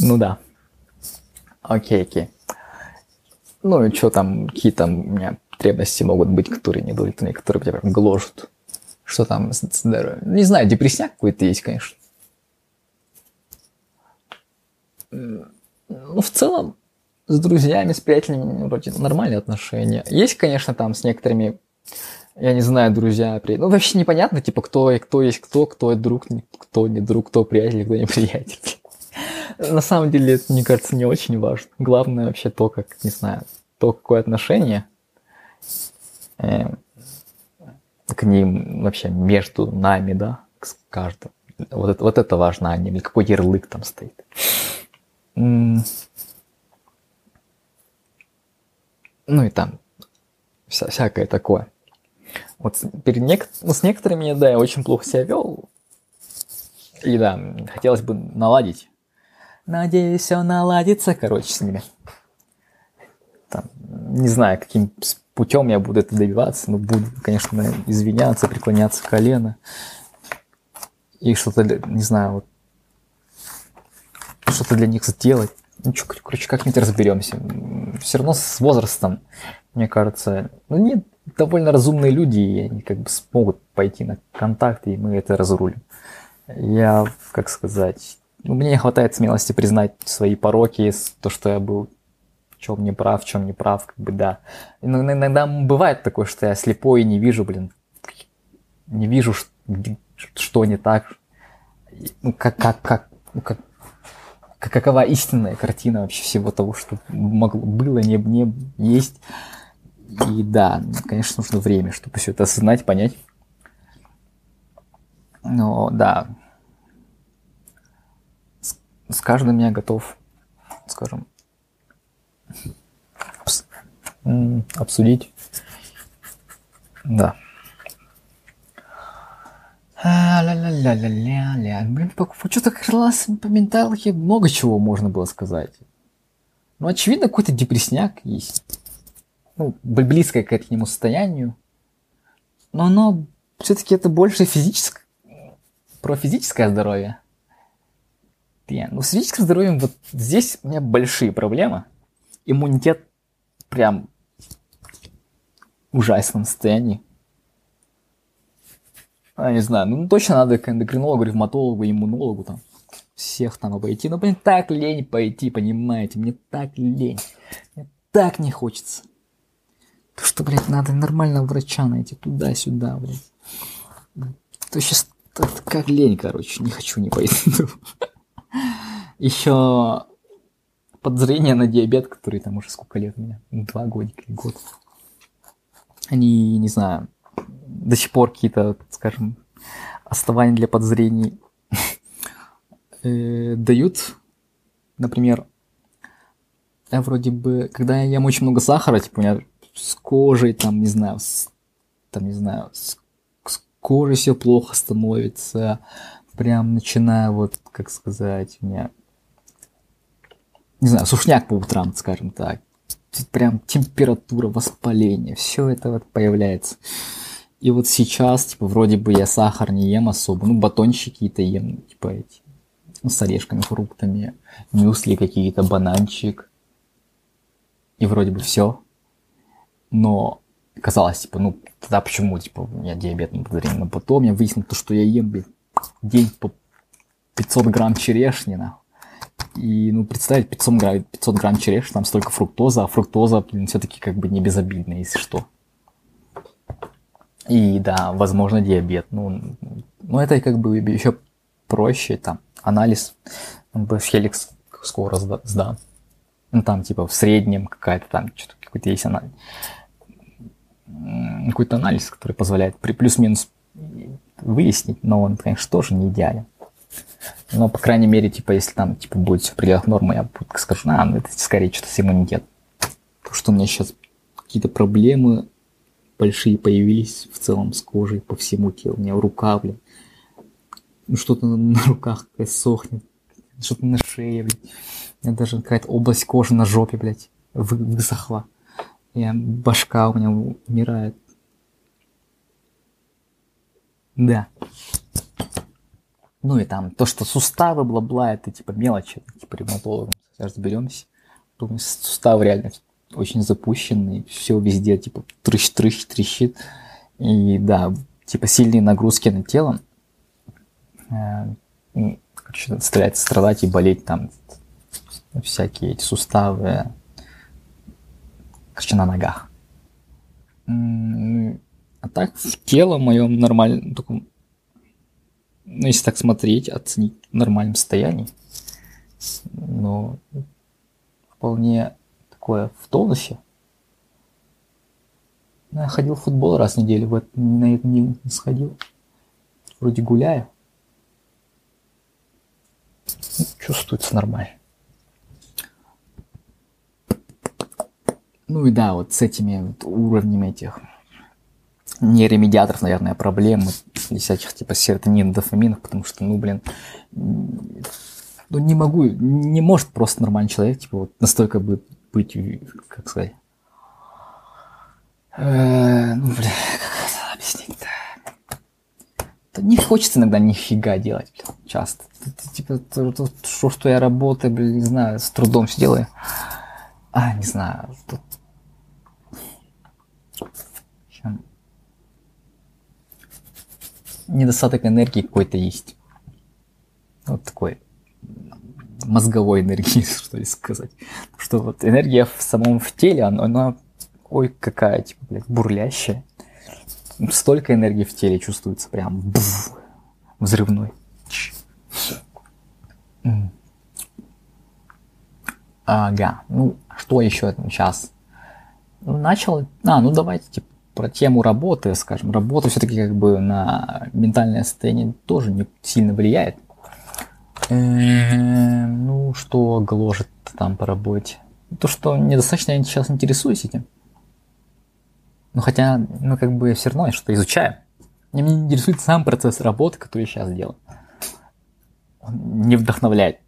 A: Ну да. Окей, окей. Ну и что там, какие там у меня потребности могут быть, которые не удовлетворены, которые тебя прям гложут. Что там с здоровьем? Не знаю, депрессняк какой-то есть, конечно. Ну, в целом, с друзьями, с приятелями вроде нормальные отношения. Есть, конечно, там с некоторыми, я не знаю, друзья, приятели. Ну, вообще непонятно, типа, кто, и кто есть кто, кто друг, кто не друг, кто приятель, кто не приятель. На самом деле, это, мне кажется, не очень важно. Главное вообще то, как, не знаю, то, какое отношение э, к ним вообще между нами, да, с каждым. Вот это, вот это важно, а не какой ярлык там стоит. Ну и там вся, всякое такое. Вот перед нек... ну, с некоторыми, да, я очень плохо себя вел. И да, хотелось бы наладить Надеюсь, все наладится, короче, с ними. Там, не знаю, каким путем я буду это добиваться, но буду, конечно, извиняться, преклоняться колено. И что-то, не знаю, вот, что-то для них сделать. Ну, что, короче, как-нибудь разберемся. Все равно с возрастом, мне кажется, ну, нет, довольно разумные люди, и они как бы смогут пойти на контакт, и мы это разрулим. Я, как сказать, ну, мне не хватает смелости признать свои пороки, то, что я был в чем не прав, в чем не прав, как бы да. Но иногда бывает такое, что я слепой и не вижу, блин, не вижу, что не так. Ну, как, как, как, ну, как, какова истинная картина вообще всего того, что могло, было, не, не есть. И да, конечно, нужно время, чтобы все это осознать, понять. Но да, с каждым я готов, скажем, обсудить. Да. Ля-ля-ля-ля-ля-ля. Блин, что-то раз по менталке много чего можно было сказать. Ну, очевидно, какой-то депресняк есть. Ну, близкое к этому состоянию. Но оно все-таки это больше физическое, про физическое здоровье. Я, ну, с физическим здоровьем вот здесь у меня большие проблемы. Иммунитет прям в ужасном состоянии. А, не знаю, ну точно надо к эндокринологу, ревматологу, иммунологу там. Всех там обойти. Но, блин, так лень пойти, понимаете? Мне так лень. Мне так не хочется. То, что, блядь, надо нормального врача найти туда-сюда, блядь. То сейчас как лень, короче, не хочу, не пойду. Еще подозрение на диабет, который там уже сколько лет у меня, два годика или год. Они, не знаю, до сих пор какие-то, скажем, основания для подозрений э, дают. Например, я вроде бы, когда я ем очень много сахара, типа у меня с кожей, там, не знаю, с, там, не знаю, с, с кожей все плохо становится, прям начинаю вот, как сказать, у меня, не знаю, сушняк по утрам, скажем так, прям температура, воспаление, все это вот появляется. И вот сейчас, типа, вроде бы я сахар не ем особо, ну, батончики какие-то ем, типа, эти, ну, с орешками, фруктами, мюсли какие-то, бананчик. И вроде бы все. Но казалось, типа, ну, тогда почему, типа, у меня диабет не подозрение. Но потом я выяснил то, что я ем, блин, день по 500 грамм черешни, нахуй. И, ну, представить, 500 грамм, 500 грамм черешни, там столько фруктоза, а фруктоза, блин, все-таки как бы не безобидная, если что. И да, возможно, диабет. Ну, ну это как бы еще проще, там, анализ Хеликс скоро сдам. Ну, там, типа, в среднем какая-то там, что-то какой-то есть анализ. Какой-то анализ, который позволяет при плюс-минус выяснить, но он, конечно, тоже не идеален. Но, по крайней мере, типа, если там, типа, будет все в пределах нормы, я скажу, а, ну, это скорее что-то с иммунитет. То, что у меня сейчас какие-то проблемы большие появились в целом с кожей по всему телу. У меня рука, блин. Ну, что-то на руках сохнет. Что-то на шее, блин. У меня даже какая-то область кожи на жопе, блядь, высохла. Я, башка у меня умирает. Да. Ну и там то, что суставы, бла-бла, это типа мелочи, типа ревматологом разберемся. Думаю, суставы реально очень запущенный, все везде, типа, трыщ-трыщ, трещит. И да, типа, сильные нагрузки на тело э, начинает страдать и болеть там всякие эти суставы, короче, на ногах. А так, в тело моем нормально, только, ну, если так смотреть, оценить в нормальном состоянии, но вполне такое в тонусе. Я ходил в футбол раз в неделю, в этом, на это не сходил. Вроде гуляю. Ну, чувствуется нормально. Ну и да, вот с этими вот уровнями этих нейромедиаторов, наверное, проблемы всяких типа серотонин, дофаминов, потому что, ну, блин, ну не могу, не может просто нормальный человек, типа, вот настолько быть быть, как сказать, э, ну, бля, как это объяснить-то? Да не хочется иногда нифига делать, бля, часто. Типа, то, что, что я работаю, блин, не знаю, с трудом все делаю. А, не знаю, тут... Недостаток энергии какой-то есть. Вот такой мозговой энергии, что ли сказать. Что вот энергия в самом в теле, она, она ой, какая, типа, блядь, бурлящая. Столько энергии в теле чувствуется прям бф, взрывной. Ага, ну, что еще сейчас? Ну, начал, а, ну давайте, типа, про тему работы, скажем. Работа все-таки как бы на ментальное состояние тоже не сильно влияет. Эм, ну, что гложет там по работе? То, что недостаточно я сейчас интересуюсь этим. Ну, хотя, ну, как бы все равно что-то изучаю. Меня не интересует сам процесс работы, который я сейчас делаю. Он не вдохновляет.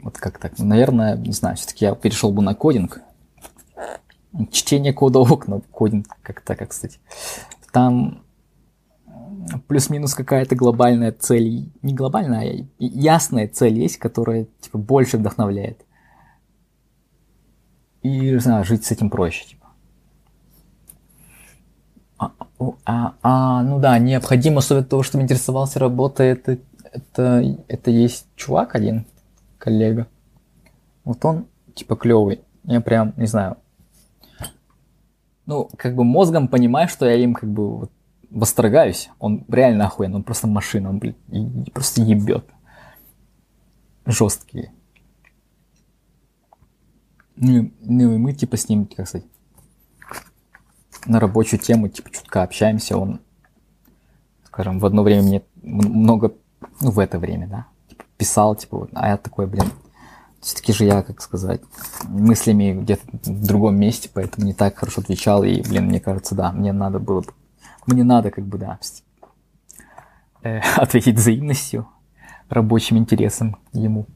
A: Вот как так? Ну, наверное, не знаю, все-таки я перешел бы на кодинг. Чтение кода окна, кодинг как-то, как, кстати. Там плюс-минус какая-то глобальная цель, не глобальная, а ясная цель есть, которая типа больше вдохновляет. И, не знаю, жить с этим проще, типа. А, а, а, ну да, необходимо, особенно того, что интересовался работой, это, это, это есть чувак один, коллега. Вот он, типа, клевый. Я прям, не знаю, ну, как бы мозгом понимаю, что я им как бы вот восторгаюсь. Он реально охуенный, он просто машина, он, блин, просто ебет. Жесткий. Ну, ну и мы типа с ним, как сказать, на рабочую тему типа чутка общаемся. Он, скажем, в одно время мне много, ну в это время, да, типа, писал, типа, вот, а я такой, блин, все-таки же я, как сказать, мыслями где-то в другом месте, поэтому не так хорошо отвечал. И, блин, мне кажется, да, мне надо было бы, мне надо, как бы, да, э, ответить взаимностью, рабочим интересом ему.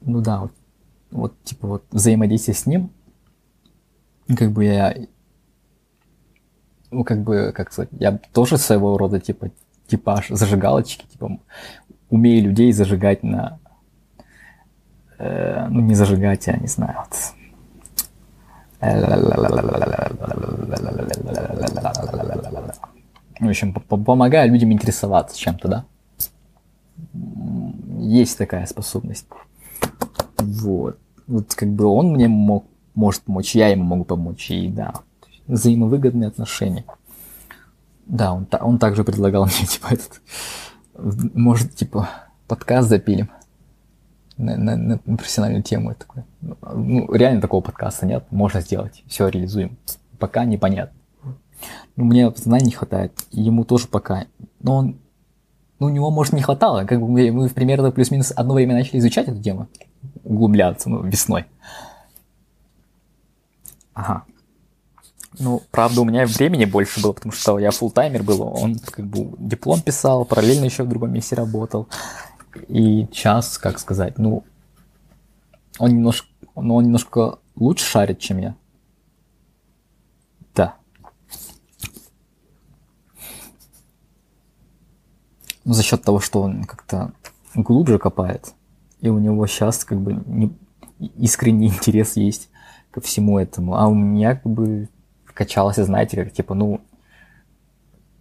A: Ну да, вот вот, типа, вот взаимодействие с ним, как бы я, ну, как бы, как сказать, я тоже своего рода, типа, типаж зажигалочки, типа, умею людей зажигать на, э, ну, не зажигать, я не знаю, вот, в общем, помогаю людям интересоваться чем-то, да? Есть такая способность. Вот. Вот как бы он мне мог, может помочь, я ему могу помочь. И да, взаимовыгодные отношения. Да, он, он также предлагал мне, типа, этот, может, типа, подкаст запилим на, на, на профессиональную тему. Такой. Ну, реально такого подкаста нет, можно сделать, все реализуем. Пока непонятно. Ну, мне знаний не хватает, ему тоже пока. Но он, ну, у него, может, не хватало. Как бы мы, мы примерно плюс-минус одно время начали изучать эту тему углубляться, ну, весной. Ага. Ну, правда, у меня времени больше было, потому что я фултаймер был, он как бы диплом писал, параллельно еще в другом месте работал. И сейчас, как сказать, ну, он немножко, ну, он немножко лучше шарит, чем я. Да. Ну, за счет того, что он как-то глубже копает и у него сейчас как бы не, искренний интерес есть ко всему этому. А у меня как бы качалось, знаете, как типа, ну,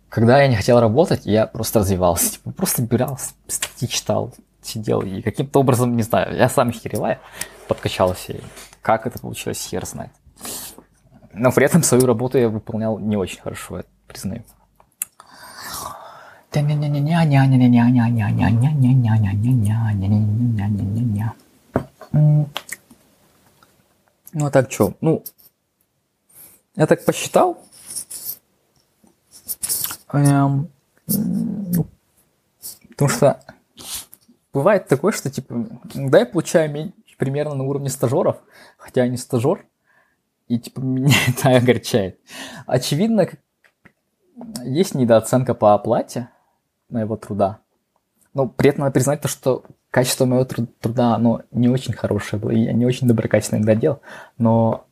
A: когда я не хотел работать, я просто развивался. Типа, просто бирал, статьи читал, сидел и каким-то образом, не знаю, я сам херевая, подкачался. И как это получилось, хер знает. Но при этом свою работу я выполнял не очень хорошо, я признаю. Ну а так что? Ну, я так посчитал. Потому что бывает такое, что типа, да, я получаю примерно на уровне стажеров, хотя я не стажер, и типа меня это огорчает. Очевидно, есть недооценка по оплате, моего труда. Но при этом надо признать то, что качество моего труда, оно не очень хорошее было. Я не очень доброкачественно иногда делал, но,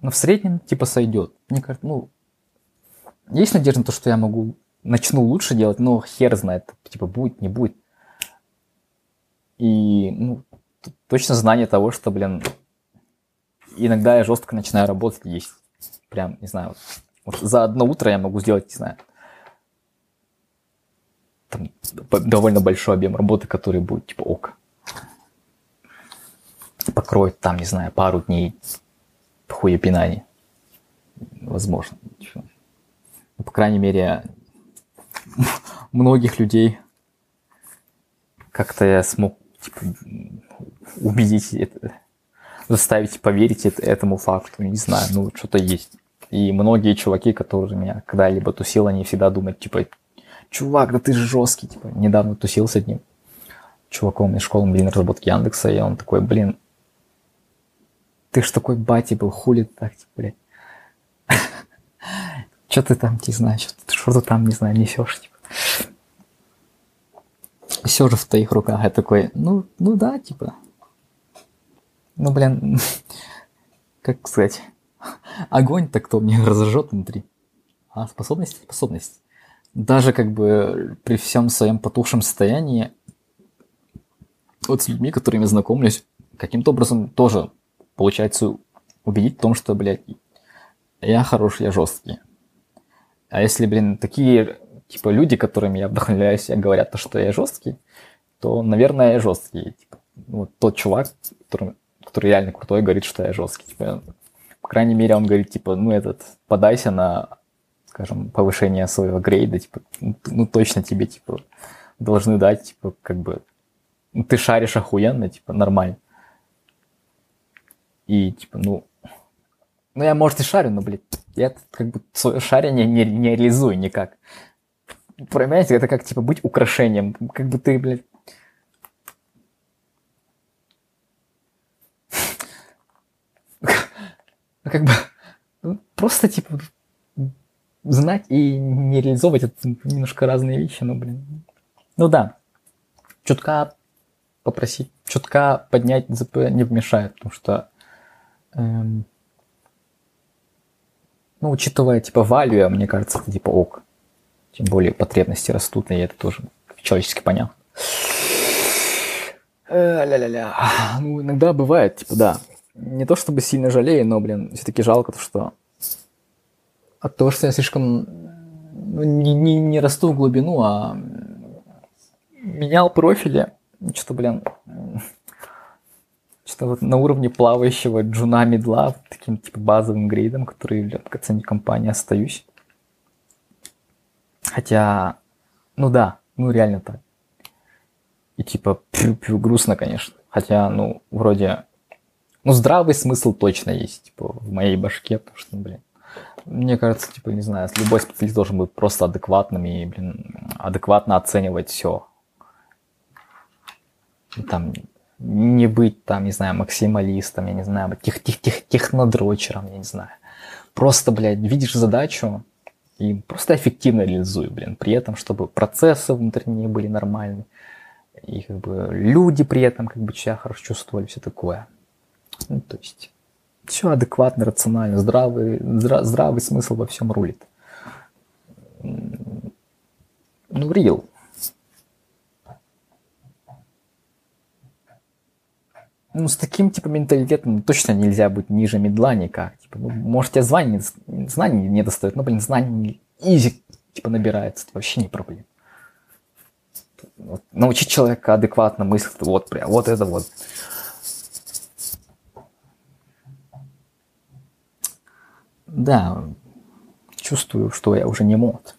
A: но в среднем типа сойдет. Мне кажется, ну, есть надежда на то, что я могу начну лучше делать, но хер знает, типа будет, не будет. И ну, точно знание того, что, блин, иногда я жестко начинаю работать, есть. Прям, не знаю, вот за одно утро я могу сделать, не знаю, там, довольно большой объем работы, который будет типа ок. Покроет там, не знаю, пару дней хуепинаний. Возможно. Ну, по крайней мере, многих людей как-то я смог типа, убедить, это, заставить поверить это, этому факту. Не знаю, ну что-то есть. И многие чуваки, которые меня когда-либо тусил, они всегда думают, типа, чувак, да ты же жесткий, типа, недавно тусил с одним чуваком из школы блин, разработки Яндекса, и он такой, блин, ты ж такой бати был, хули так, типа, блядь. Что ты там, не знаю, что ты там, не знаю, несешь, типа. Все же в твоих руках. Я такой, ну, ну да, типа. Ну, блин, как сказать, огонь-то кто мне разожжет внутри. А способность? Способность даже как бы при всем своем потухшем состоянии, вот с людьми, которыми знакомлюсь, каким-то образом тоже получается убедить в том, что, блядь, я хороший, я жесткий. А если, блин, такие, типа, люди, которыми я вдохновляюсь, говорят то, что я жесткий, то, наверное, я жесткий. Типа, вот тот чувак, который, который реально крутой, говорит, что я жесткий. Типа, по крайней мере, он говорит, типа, ну, этот, подайся на, скажем, повышение своего грейда, типа, ну, точно тебе, типа, должны дать, типа, как бы, ну, ты шаришь охуенно, типа, нормально. И, типа, ну, ну, я, может, и шарю, но, блядь, я как бы свое шарение не, не реализую никак. Понимаете, это как, типа, быть украшением. Как бы ты, блядь, как бы, ну, просто, типа, знать и не реализовывать это немножко разные вещи, ну, блин. Ну да, чутка попросить, чутка поднять ЗП не помешает, потому что, эм, ну, учитывая, типа, валю, мне кажется, это, типа, ок. Тем более потребности растут, и это тоже человечески понятно. Э, ля-ля-ля. Ну, иногда бывает, типа, да, не то чтобы сильно жалею, но, блин, все-таки жалко то, что от того, что я слишком ну, не, не, не расту в глубину, а менял профили, что-то, блин, что вот на уровне плавающего джуна медла, таким типа базовым грейдом, который, к оценке компании остаюсь. Хотя, ну да, ну реально так. И типа, пью-пью, грустно, конечно. Хотя, ну, вроде ну, здравый смысл точно есть, типа, в моей башке, потому что, блин, мне кажется, типа, не знаю, любой специалист должен быть просто адекватным и, блин, адекватно оценивать все. Там, не быть, там, не знаю, максималистом, я не знаю, тех, тех, тех, технодрочером, я не знаю. Просто, блядь, видишь задачу и просто эффективно реализуй, блин. При этом, чтобы процессы внутренние были нормальны, и как бы люди при этом как бы себя хорошо чувствовали, все такое. Ну, то есть все адекватно, рационально, здравый, здра, здравый смысл во всем рулит. Ну, real. Ну, с таким, типа, менталитетом точно нельзя быть ниже медла никак. Типа, ну, может, тебе знаний, знаний не достает, но, блин, знаний изи, типа, набирается, это вообще не проблема. Вот, научить человека адекватно мыслить, вот, прям, вот это вот. Да, чувствую, что я уже не мод.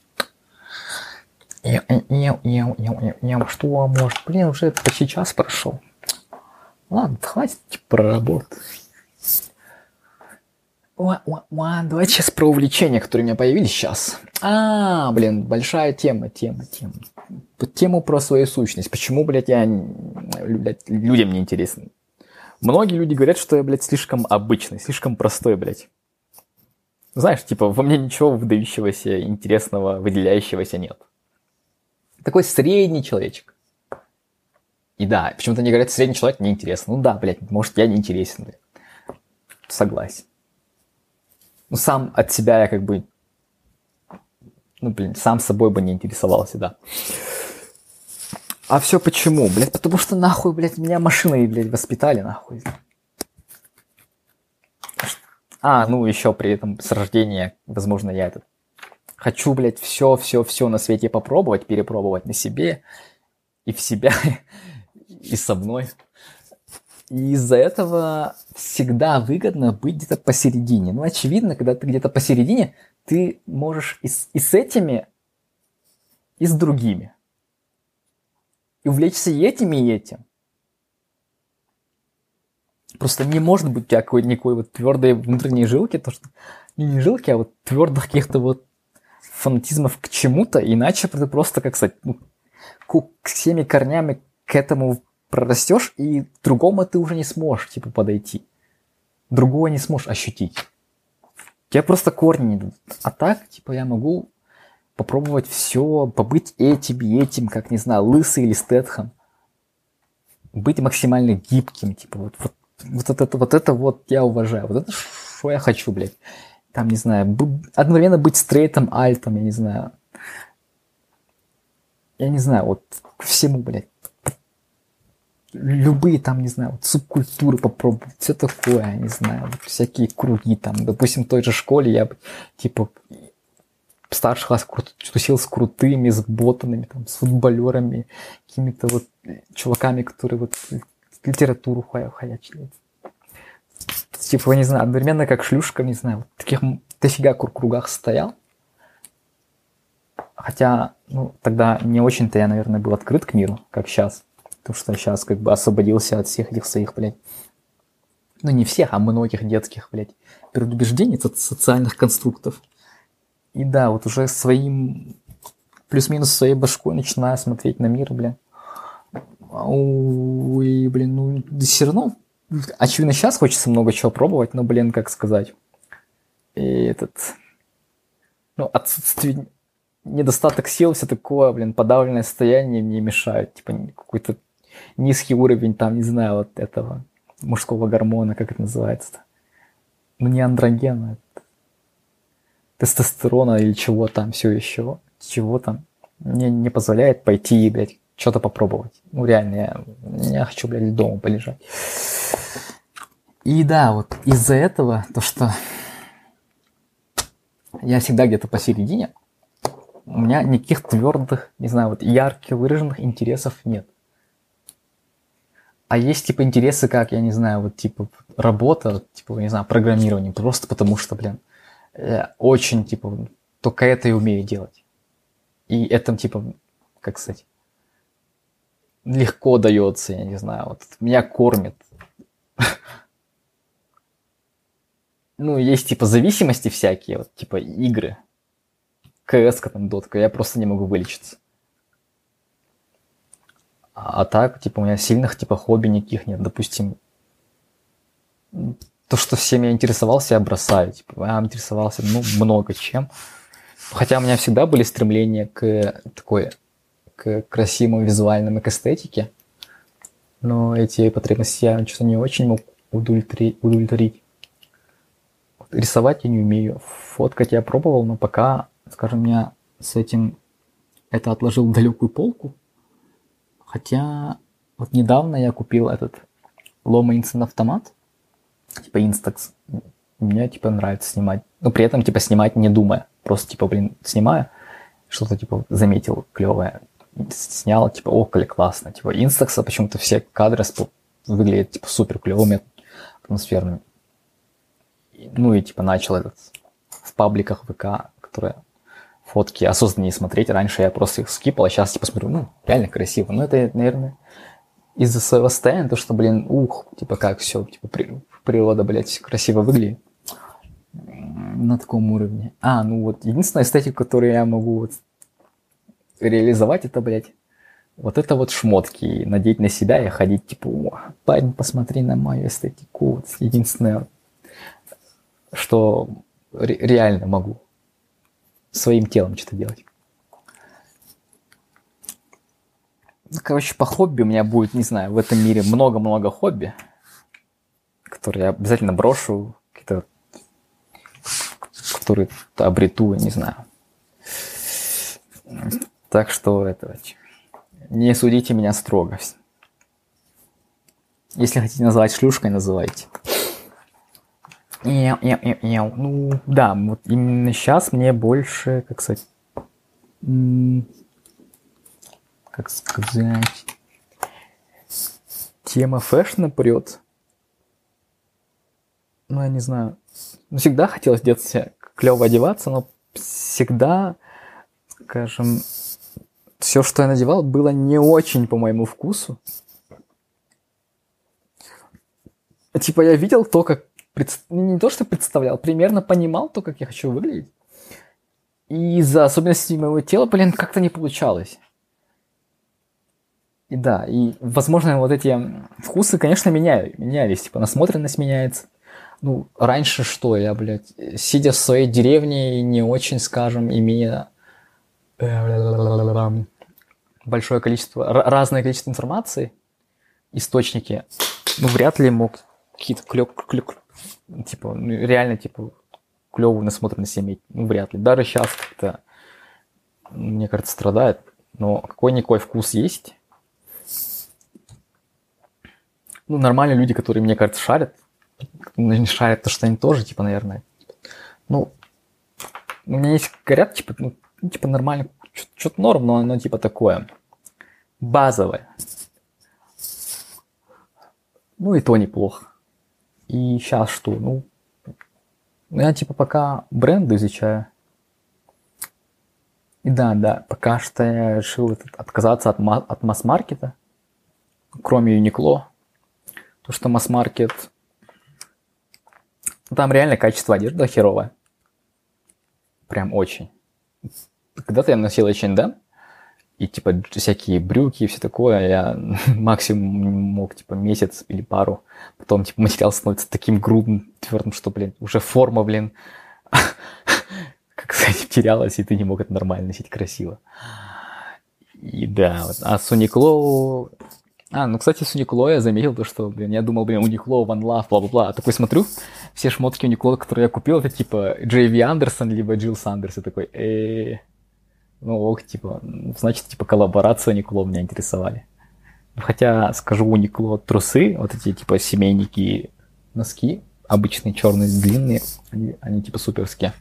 A: Я, я, я, я, я, что, может, блин, уже почти час прошел. Ладно, хватит про работу. Давайте сейчас про увлечения, которые у меня появились сейчас. А, блин, большая тема, тема, тема. Тему про свою сущность. Почему, блядь, я, блядь, людям не интересен? Многие люди говорят, что я, блядь, слишком обычный, слишком простой, блядь. Знаешь, типа, во мне ничего выдающегося, интересного, выделяющегося нет. Такой средний человечек. И да, почему-то они говорят, средний человек неинтересен. Ну да, блядь, может, я неинтересен. Согласен. Ну, сам от себя я как бы... Ну, блин, сам собой бы не интересовался, да. А все почему? Блядь, потому что нахуй, блядь, меня машиной, блядь, воспитали, нахуй. А, ну еще при этом с рождения, возможно, я этот хочу, блядь, все, все, все на свете попробовать, перепробовать на себе и в себя, и со мной. И из-за этого всегда выгодно быть где-то посередине. Ну, очевидно, когда ты где-то посередине, ты можешь и с, и с этими, и с другими. И увлечься и этими, и этим. Просто не может быть у тебя какой никакой вот твердой внутренней жилки, то что не, не жилки, а вот твердых каких-то вот фанатизмов к чему-то, иначе ты просто, как сказать, ну, к всеми корнями к этому прорастешь, и другому ты уже не сможешь, типа, подойти. Другого не сможешь ощутить. Тебе просто корни не дадут. А так, типа, я могу попробовать все, побыть этим и этим, как, не знаю, лысый или стетхом. Быть максимально гибким, типа, вот, вот вот это, вот это вот я уважаю. Вот это что я хочу, блядь. Там, не знаю, одновременно быть стрейтом, альтом, я не знаю. Я не знаю, вот всему, блядь. Любые там, не знаю, вот субкультуры попробовать, все такое, не знаю, вот всякие круги там. Допустим, в той же школе я, типа, старший класс тусил с крутыми, с ботанами, там, с футболерами, какими-то вот чуваками, которые вот литературу хаячили. типа, не знаю, одновременно как шлюшка, не знаю, в таких дофига кругах стоял. Хотя, ну, тогда не очень-то я, наверное, был открыт к миру, как сейчас. Потому что сейчас как бы освободился от всех этих своих, блядь, ну не всех, а многих детских, блядь, предубеждений, социальных конструктов. И да, вот уже своим, плюс-минус своей башкой начинаю смотреть на мир, блин. Ой, блин, ну все равно, очевидно, сейчас хочется много чего пробовать, но, блин, как сказать, и этот, ну, отсутствие, недостаток сил, все такое, блин, подавленное состояние мне мешает, типа, какой-то низкий уровень, там, не знаю, вот этого мужского гормона, как это называется-то. Ну, не андрогена, тестостерона или чего там все еще, чего там, мне не позволяет пойти, блядь, что-то попробовать. Ну, реально, я, я хочу, блядь, дома полежать. И да, вот из-за этого, то, что я всегда где-то посередине, у меня никаких твердых, не знаю, вот ярких выраженных интересов нет. А есть, типа, интересы, как, я не знаю, вот, типа, работа, типа, не знаю, программирование, просто потому что, блин, очень, типа, только это и умею делать. И это, типа, как сказать, легко дается, я не знаю, вот меня кормит. Ну, есть, типа, зависимости всякие, вот, типа, игры. КС, там, дотка, я просто не могу вылечиться. А так, типа, у меня сильных, типа, хобби никаких нет. Допустим, то, что всем я интересовался, я бросаю. Типа, я интересовался, ну, много чем. Хотя у меня всегда были стремления к такой, к красивому визуальному, к эстетике. Но эти потребности я что-то не очень мог удовлетворить. Рисовать я не умею. Фоткать я пробовал, но пока, скажем, я с этим это отложил в далекую полку. Хотя вот недавно я купил этот Loma Instant автомат, типа Instax. Мне типа нравится снимать. Но при этом типа снимать не думая. Просто типа, блин, снимаю, что-то типа заметил клевое, снял, типа, о, как классно. Типа Instax почему-то все кадры выглядят типа супер клевыми, атмосферными. Ну и типа начал этот в пабликах ВК, которые фотки осознанно не смотреть. Раньше я просто их скипал, а сейчас типа смотрю, ну, реально красиво. Но это, наверное, из-за своего состояния, то, что, блин, ух, типа как все, типа при, природа, блядь, красиво выглядит на таком уровне. А, ну вот, единственная эстетика, которую я могу вот реализовать, это, блядь, вот это вот шмотки, надеть на себя и ходить, типа, о, парень, посмотри на мою эстетику. Вот единственное, что ре- реально могу своим телом что-то делать. Ну, короче, по хобби у меня будет, не знаю, в этом мире много-много хобби, которые я обязательно брошу, какие-то, которые обрету, не знаю. Так что это не судите меня строго. Если хотите называть шлюшкой, называйте. Ну, да, вот именно сейчас мне больше, как сказать, как сказать, тема фэшна прет. Ну, я не знаю. Ну, всегда хотелось в детстве клево одеваться, но всегда, скажем, все, что я надевал, было не очень по моему вкусу. Типа я видел то, как не то, что представлял, примерно понимал то, как я хочу выглядеть. И из-за особенностей моего тела, блин, как-то не получалось. И да, и, возможно, вот эти вкусы, конечно, меняют, менялись. Типа, насмотренность меняется. Ну, раньше что, я, блядь, сидя в своей деревне и не очень, скажем, имея большое количество, разное количество информации, источники, ну, вряд ли мог какие-то клёк, клёк, типа, ну, реально, типа, клевую насмотренность иметь, ну, вряд ли. Даже сейчас как-то, мне кажется, страдает, но какой-никакой вкус есть. Ну, нормальные люди, которые, мне кажется, шарят, ну, не шарят, то что они тоже, типа, наверное, ну, у меня есть, говорят, типа, ну, типа, нормально, что-то норм, но оно, типа, такое, базовое. Ну, и то неплохо. И сейчас что? Ну, я типа пока бренды изучаю. И да, да, пока что я решил отказаться от, от масс-маркета, кроме Uniqlo. То, что масс-маркет, ну, там реально качество одежды херовое. Прям очень. Когда-то я носил H&M, и типа всякие брюки и все такое, я максимум мог типа месяц или пару. Потом типа материал становится таким грубым, твердым, что, блин, уже форма, блин, как сказать, терялась, и ты не мог это нормально носить красиво. И да, вот. а с Uniqlo... А, ну, кстати, с Uniqlo я заметил то, что, блин, я думал, блин, Uniqlo, One Love, бла-бла-бла. А такой смотрю, все шмотки Uniqlo, которые я купил, это типа Джейви Андерсон, либо Джилл Сандерс. Я такой, э ну, ок, типа, значит, типа, коллаборация Uniqlo меня интересовали. Хотя, скажу, Uniqlo трусы, вот эти, типа, семейники носки, обычные черные, длинные, они, они типа, суперские.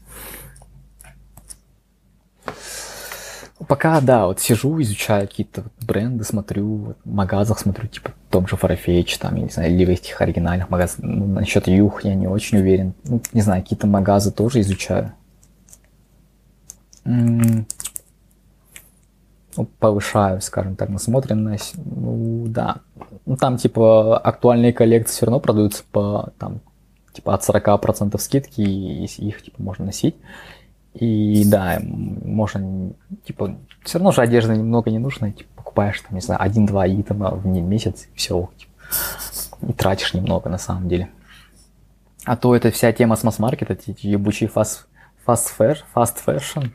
A: Пока, да, вот сижу, изучаю какие-то бренды, смотрю, в магазах смотрю, типа, в том же Farfetch, там, я не знаю, или в этих оригинальных магазах. Ну, насчет Юх я не очень уверен. Ну, не знаю, какие-то магазы тоже изучаю. Ну, повышаю, скажем так, насмотренность. Ну, да. Ну, там, типа, актуальные коллекции все равно продаются по, там, типа, от 40% скидки, и их, типа, можно носить. И да, можно, типа, все равно же одежды немного не нужно, типа, покупаешь, там, не знаю, один-два итема в месяц, и все, типа, и тратишь немного на самом деле. А то эта вся тема с масс-маркета, эти ебучие фаст, fast, fast, fast fashion,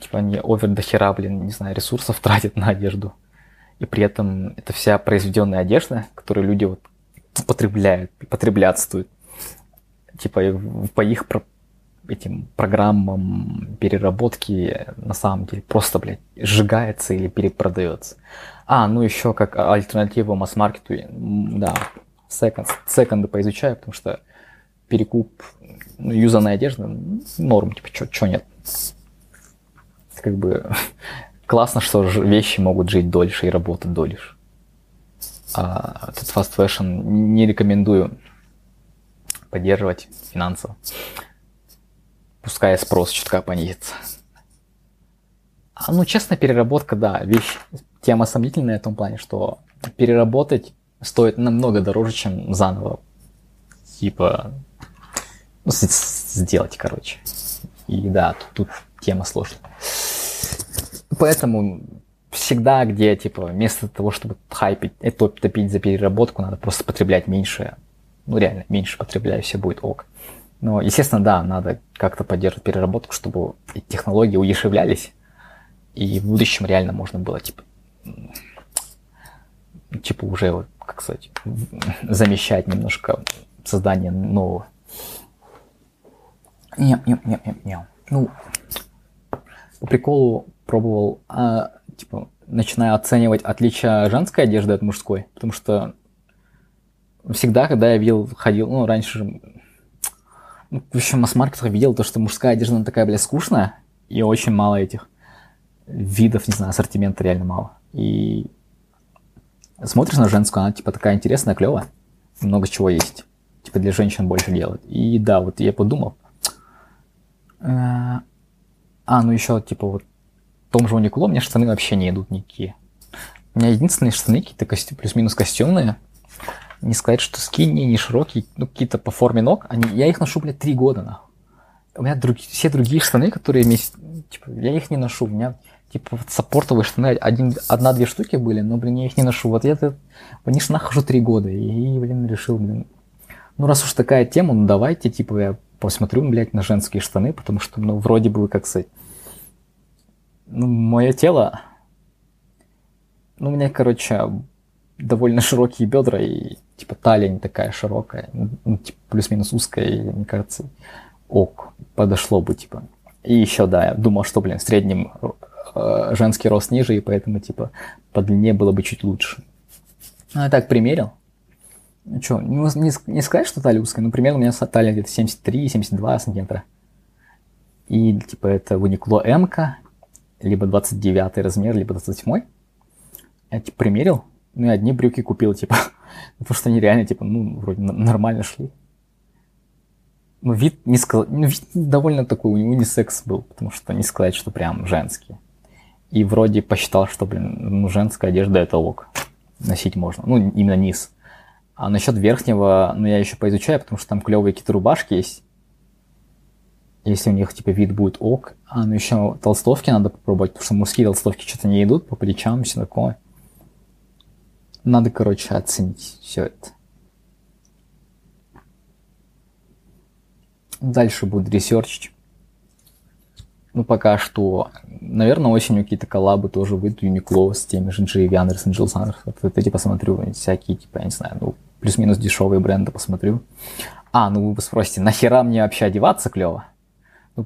A: типа они овер до хера, блин, не знаю, ресурсов тратят на одежду. И при этом это вся произведенная одежда, которую люди вот потребляют, потреблятствуют. Типа по их этим программам переработки на самом деле просто, блядь, сжигается или перепродается. А, ну еще как альтернатива масс-маркету, да, секонд, секонды поизучаю, потому что перекуп ну, юзанной одежды норм, типа, что нет. Как бы классно, что вещи могут жить дольше и работать дольше. А этот fast fashion не рекомендую поддерживать финансово пускай спрос чутка понизится. А, ну, честно, переработка, да, вещь, тема сомнительная в том плане, что переработать стоит намного дороже, чем заново, типа, ну, сделать, короче. И да, тут, тут тема сложная. Поэтому всегда, где, типа, вместо того, чтобы хайпить, это топить за переработку, надо просто потреблять меньше. Ну, реально, меньше потребляю, все будет ок. Но, естественно, да, надо как-то поддерживать переработку, чтобы технологии удешевлялись, и в будущем реально можно было, типа, типа уже, вот, как сказать, замещать немножко создание нового. Не, не, не, не, не. Ну, по приколу пробовал, а, типа, начиная оценивать отличия женской одежды от мужской, потому что всегда, когда я видел, ходил, ну, раньше ну, в общем, масс-маркетах видел то, что мужская одежда она такая, бля, скучная, и очень мало этих видов, не знаю, ассортимента реально мало. И смотришь на женскую, она типа такая интересная, клевая, много чего есть. Типа для женщин больше делают. И да, вот я подумал. Э, а, ну еще типа вот том же Уникло мне штаны вообще не идут никакие. У меня единственные штаны какие-то костю, плюс-минус костюмные, не сказать, что скини, не широкие, ну, какие-то по форме ног, они, я их ношу, блядь, три года, нахуй. У меня друг, все другие штаны, которые месяц, типа, я их не ношу, у меня, типа, вот саппортовые штаны, один, одна-две штуки были, но, блин, я их не ношу. Вот я в них штанах хожу три года, и, блин, решил, блин, ну, раз уж такая тема, ну, давайте, типа, я посмотрю, блядь, на женские штаны, потому что, ну, вроде бы, как сказать, ну, мое тело, ну, у меня, короче, довольно широкие бедра и типа талия не такая широкая, ну, типа, плюс-минус узкая, мне кажется, ок, подошло бы, типа. И еще, да, я думал, что, блин, в среднем э, женский рост ниже, и поэтому, типа, по длине было бы чуть лучше. Ну, так примерил. Ну, что, не, не, сказать, что талия узкая, но примерно у меня талия где-то 73-72 сантиметра. И, типа, это Uniqlo M, либо 29 размер, либо 27. Я, типа, примерил, ну и одни брюки купил, типа, Потому что они реально, типа, ну, вроде нормально шли. Ну, вид не сказать, ну, вид довольно такой, у него не секс был, потому что не сказать, что прям женский. И вроде посчитал, что, блин, ну, женская одежда это ок. Носить можно. Ну, именно низ. А насчет верхнего, ну, я еще поизучаю, потому что там клевые какие-то рубашки есть. Если у них, типа, вид будет ок. А, ну, еще толстовки надо попробовать, потому что мужские толстовки что-то не идут по плечам, все такое. Надо, короче, оценить все это. Дальше будет ресерчить. Ну, пока что, наверное, осенью какие-то коллабы тоже выйдут Uniqlo с теми же Джей Андерсон, Джилл Сандерс. Вот эти посмотрю, всякие, типа, я не знаю, ну, плюс-минус дешевые бренды посмотрю. А, ну вы спросите, нахера мне вообще одеваться клево?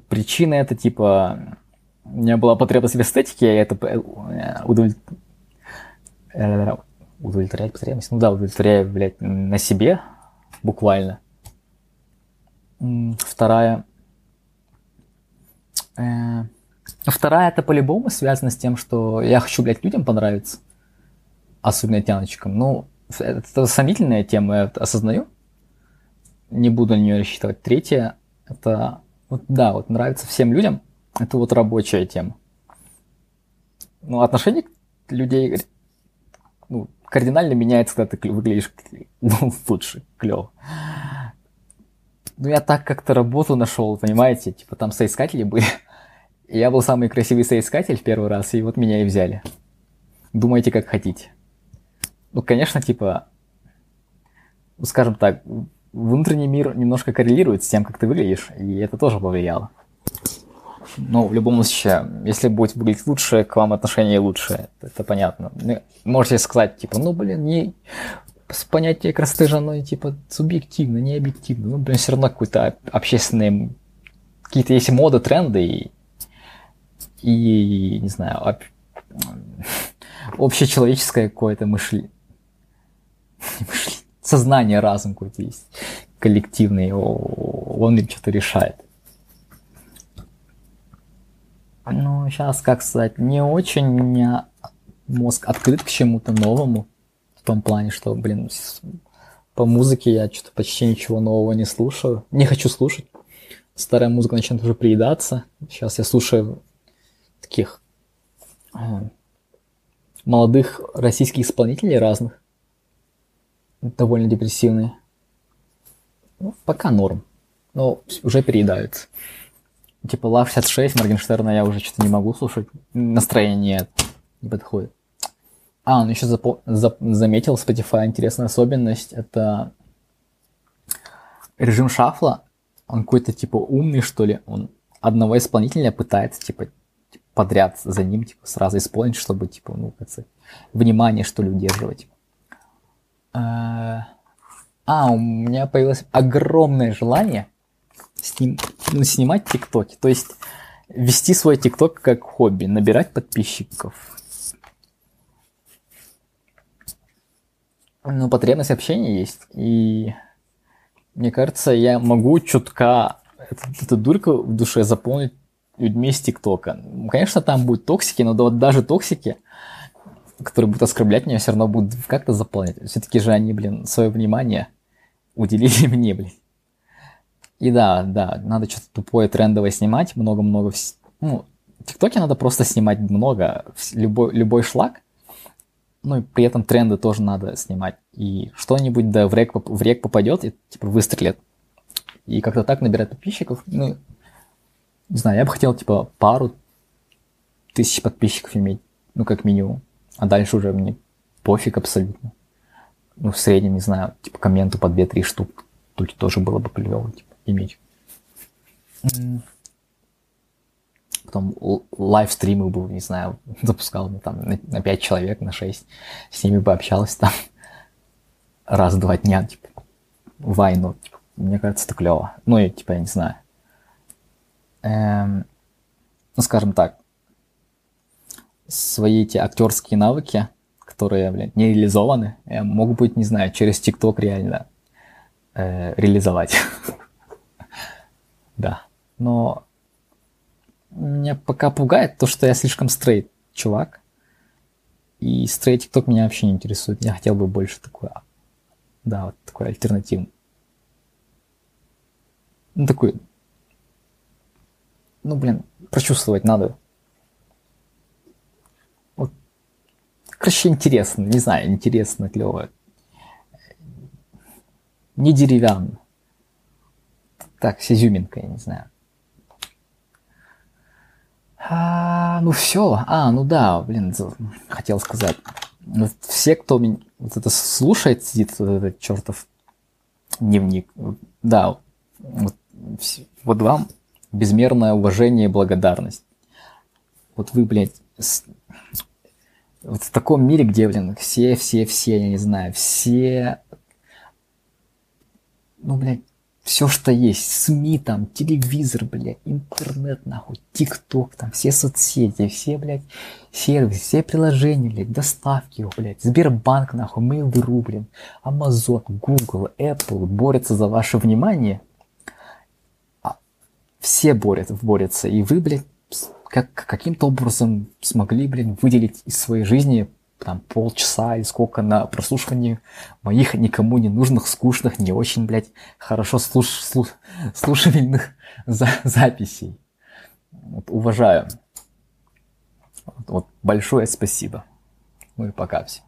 A: Причина это, типа, у меня была потребность в эстетике, я это э, удовлет... Э, удовлетворять потребность. Ну да, удовлетворяю, блядь, на себе, буквально. Вторая Э, вторая это по-любому связано с тем, что я хочу, блядь, людям понравиться. Особенно тяночкам. Ну, это сомнительная тема, я это осознаю. Не буду на нее рассчитывать. Третья, это, вот, да, вот нравится всем людям. Это вот рабочая тема. Ну, отношение людей ну, кардинально меняется, когда ты выглядишь ну, лучше, клево. Ну, я так как-то работу нашел, понимаете? Типа там соискатели были. Я был самый красивый соискатель в первый раз, и вот меня и взяли. Думайте, как хотите. Ну, конечно, типа, ну, скажем так, внутренний мир немножко коррелирует с тем, как ты выглядишь, и это тоже повлияло. Но в любом случае, если будет выглядеть лучше, к вам отношение лучше, это понятно. Ну, можете сказать, типа, ну, блин, не понятие красоты же, оно типа субъективно, не объективно. Ну, блин, все равно какой-то общественные какие-то есть моды, тренды и, и не знаю, об, общечеловеческое какое-то мышление. Сознание, разум какой-то есть коллективный, он им что-то решает. Ну, сейчас, как сказать, не очень у меня мозг открыт к чему-то новому в том плане, что, блин, по музыке я что-то почти ничего нового не слушаю. Не хочу слушать. Старая музыка начинает уже приедаться. Сейчас я слушаю таких а, молодых российских исполнителей разных. Довольно депрессивные. Ну, пока норм. Но уже переедаются. Типа Лав 66 Моргенштерна я уже что-то не могу слушать. Настроение нет. Не подходит. А, он еще запо- за- заметил Spotify интересная особенность. Это режим шафла. Он какой-то типа умный, что ли. Он одного исполнителя пытается типа подряд за ним типа сразу исполнить, чтобы типа ну как внимание что ли удерживать. А, а, у меня появилось огромное желание сним, ну, снимать тиктоки. То есть вести свой тикток как хобби, набирать подписчиков, ну, потребность общения есть. И мне кажется, я могу чутка эту, эту дурку в душе заполнить людьми из ТикТока. Конечно, там будут токсики, но вот даже токсики, которые будут оскорблять меня, все равно будут как-то заполнять. Все-таки же они, блин, свое внимание уделили мне, блин. И да, да, надо что-то тупое, трендовое снимать, много-много... Вс... Ну, в ТикТоке надо просто снимать много, любой, любой шлак, ну и при этом тренды тоже надо снимать. И что-нибудь да в рек, в рек попадет и типа выстрелит. И как-то так набирать подписчиков. Ну, не знаю, я бы хотел типа пару тысяч подписчиков иметь. Ну, как минимум. А дальше уже мне пофиг абсолютно. Ну, в среднем, не знаю, типа комменту по 2-3 штук. Тут тоже было бы клево, типа, иметь потом лайвстримы был, не знаю, запускал ну, там на, на 5 человек, на 6, с ними пообщалась там раз-два дня, типа, вайну, типа, мне кажется, это клево. Ну, и, типа, я не знаю. Эм, ну, скажем так, свои эти актерские навыки, которые, блин, не реализованы, я могу быть, не знаю, через ТикТок реально э, реализовать. да. Но меня пока пугает то, что я слишком стрейт чувак. И стрейт тикток меня вообще не интересует. Я хотел бы больше такой Да, вот такой альтернативный. Ну, такой... Ну, блин, прочувствовать надо. Короче, интересно, не знаю, интересно, клево. Не деревянно. Так, с изюминкой, не знаю. А, ну все. А, ну да, блин, хотел сказать. Вот все, кто меня вот это слушает, сидит вот этот чертов дневник, да, вот, вот вам безмерное уважение и благодарность. Вот вы, блядь. Вот в таком мире, где, блин, все, все, все, я не знаю, все, ну, блядь, все, что есть, СМИ там, телевизор, блядь, интернет, нахуй, ТикТок, там, все соцсети, все, блядь, сервисы, все приложения, блядь, доставки, блядь, Сбербанк, нахуй, Mail.ru, блин, Amazon, Google, Apple борются за ваше внимание, а все борются, борются, и вы, блядь, как, каким-то образом смогли, блин, выделить из своей жизни там полчаса или сколько на прослушивание моих никому не нужных, скучных, не очень, блядь, хорошо слуш, слуш, слушабельных за, записей. Вот, уважаю. Вот, вот большое спасибо. Ну и пока всем.